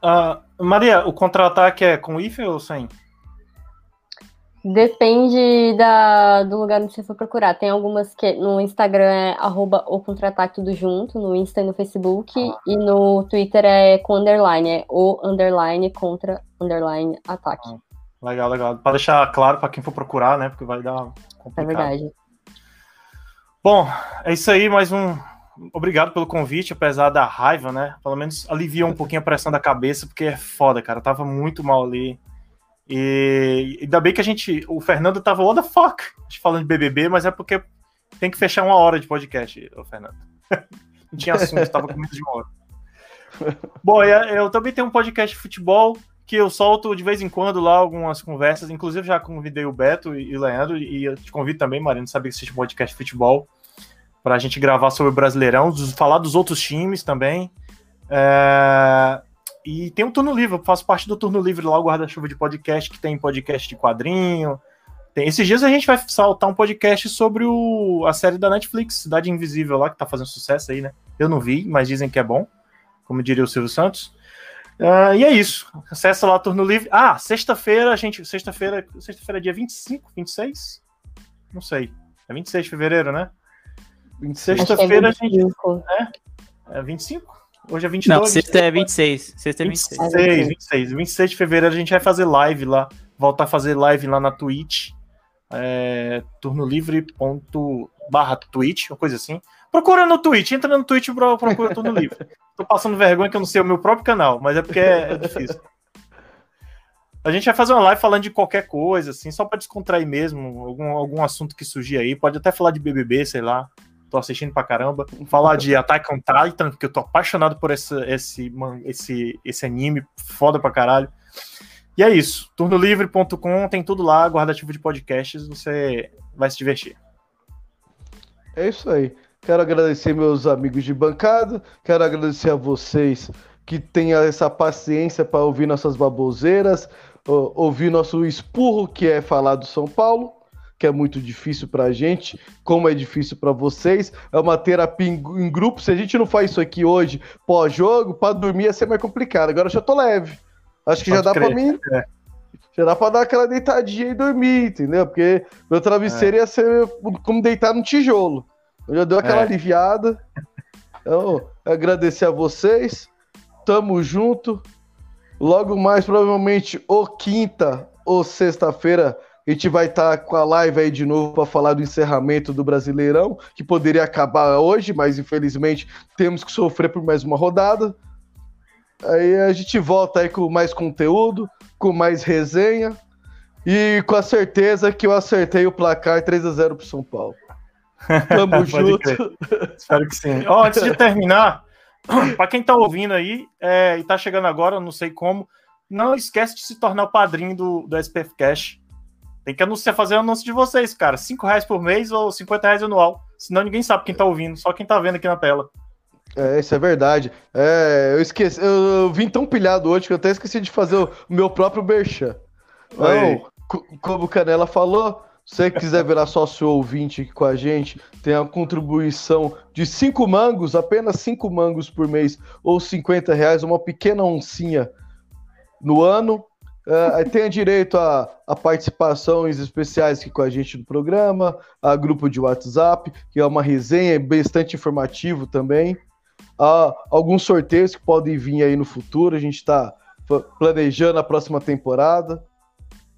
Uh, Maria, o contra-ataque é com IF ou sem? Depende da, do lugar onde você for procurar. Tem algumas que no Instagram é arroba o contra-ataque tudo junto, no Insta e no Facebook, ah. e no Twitter é com underline, é o underline contra underline ataque. Ah, legal, legal. Para deixar claro para quem for procurar, né? Porque vai dar complicado. É verdade. Bom, é isso aí, mais um, obrigado pelo convite, apesar da raiva, né? Pelo menos aliviou um pouquinho a pressão da cabeça, porque é foda, cara. Eu tava muito mal ali. E ainda bem que a gente. O Fernando tava, what the fuck? Falando de BBB, mas é porque tem que fechar uma hora de podcast, o Fernando. Não tinha assunto, tava com medo de uma hora. Bom, eu também tenho um podcast de futebol que eu solto de vez em quando lá algumas conversas. Inclusive, já convidei o Beto e o Leandro, e eu te convido também, Marino, saber que existe um podcast de futebol para a gente gravar sobre o Brasileirão, falar dos outros times também. É... E tem um turno livre, eu faço parte do turno livre lá, o guarda-chuva de podcast, que tem podcast de quadrinho. Tem... Esses dias a gente vai saltar um podcast sobre o... a série da Netflix, Cidade Invisível, lá, que tá fazendo sucesso aí, né? Eu não vi, mas dizem que é bom, como diria o Silvio Santos. Uh, e é isso. Acessa lá Turno Livre. Ah, sexta-feira, a gente. Sexta-feira. Sexta-feira é dia 25, 26? Não sei. É 26 de fevereiro, né? Sexta-feira é a gente. É? é 25? Hoje é 22. Não, sexta é 26. Sexta é 26. 26, 26. 26 de fevereiro a gente vai fazer live lá. Voltar a fazer live lá na Twitch. É, turnolivre.barra Twitch, uma coisa assim. Procura no Twitch, entra no Twitch e procura Turno Livre. Tô passando vergonha que eu não sei o meu próprio canal, mas é porque é, é difícil. A gente vai fazer uma live falando de qualquer coisa, assim, só para descontrair mesmo, algum, algum assunto que surgir aí. Pode até falar de BBB, sei lá tô assistindo pra caramba. Falar de Attack on Titan, porque eu tô apaixonado por esse, esse, esse, esse anime, foda pra caralho. E é isso. Turnolivre.com tem tudo lá, guardativo de podcasts, você vai se divertir. É isso aí. Quero agradecer meus amigos de bancada, quero agradecer a vocês que têm essa paciência para ouvir nossas baboseiras, ouvir nosso espurro que é falar do São Paulo que é muito difícil para a gente, como é difícil para vocês. É uma terapia em, em, grupo. Se a gente não faz isso aqui hoje, pós-jogo, para dormir ia ser mais complicado. Agora eu já tô leve. Acho que Pode já dá para mim. É. Já dá para dar aquela deitadinha e dormir, entendeu? Porque meu travesseiro é. ia ser como deitar no tijolo. Eu já deu aquela é. aliviada. Então, agradecer a vocês. Tamo junto. Logo mais, provavelmente, ou quinta ou sexta-feira, a gente vai estar tá com a live aí de novo para falar do encerramento do Brasileirão, que poderia acabar hoje, mas infelizmente temos que sofrer por mais uma rodada. Aí a gente volta aí com mais conteúdo, com mais resenha e com a certeza que eu acertei o placar 3 a 0 pro São Paulo. Tamo junto. Espero que sim. Oh, antes de terminar, para quem tá ouvindo aí é, e tá chegando agora, não sei como, não esquece de se tornar o padrinho do, do SPF Cash. Tem que anunciar, fazer o anúncio de vocês, cara. 5 reais por mês ou 50 reais anual. Senão ninguém sabe quem tá ouvindo, só quem tá vendo aqui na tela. É, isso é verdade. É, eu esqueci, eu vim tão pilhado hoje que eu até esqueci de fazer o meu próprio merchan. Então, como o Canela falou, se você quiser virar sócio ouvinte aqui com a gente, tem a contribuição de 5 mangos, apenas 5 mangos por mês, ou 50 reais, uma pequena oncinha no ano. Uh, tem direito a, a, participações especiais aqui com a gente no programa, a grupo de WhatsApp, que é uma resenha bastante informativo também. Uh, alguns sorteios que podem vir aí no futuro, a gente está planejando a próxima temporada.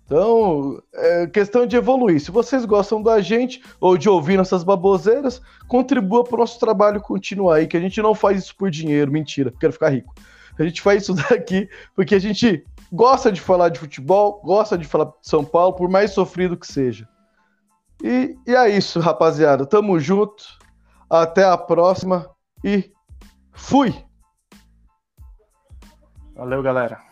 Então, é questão de evoluir. Se vocês gostam da gente ou de ouvir nossas baboseiras, contribua para o nosso trabalho continuar aí, que a gente não faz isso por dinheiro, mentira, quero ficar rico. A gente faz isso daqui porque a gente gosta de falar de futebol, gosta de falar de São Paulo, por mais sofrido que seja. E, e é isso, rapaziada. Tamo junto. Até a próxima e fui! Valeu, galera.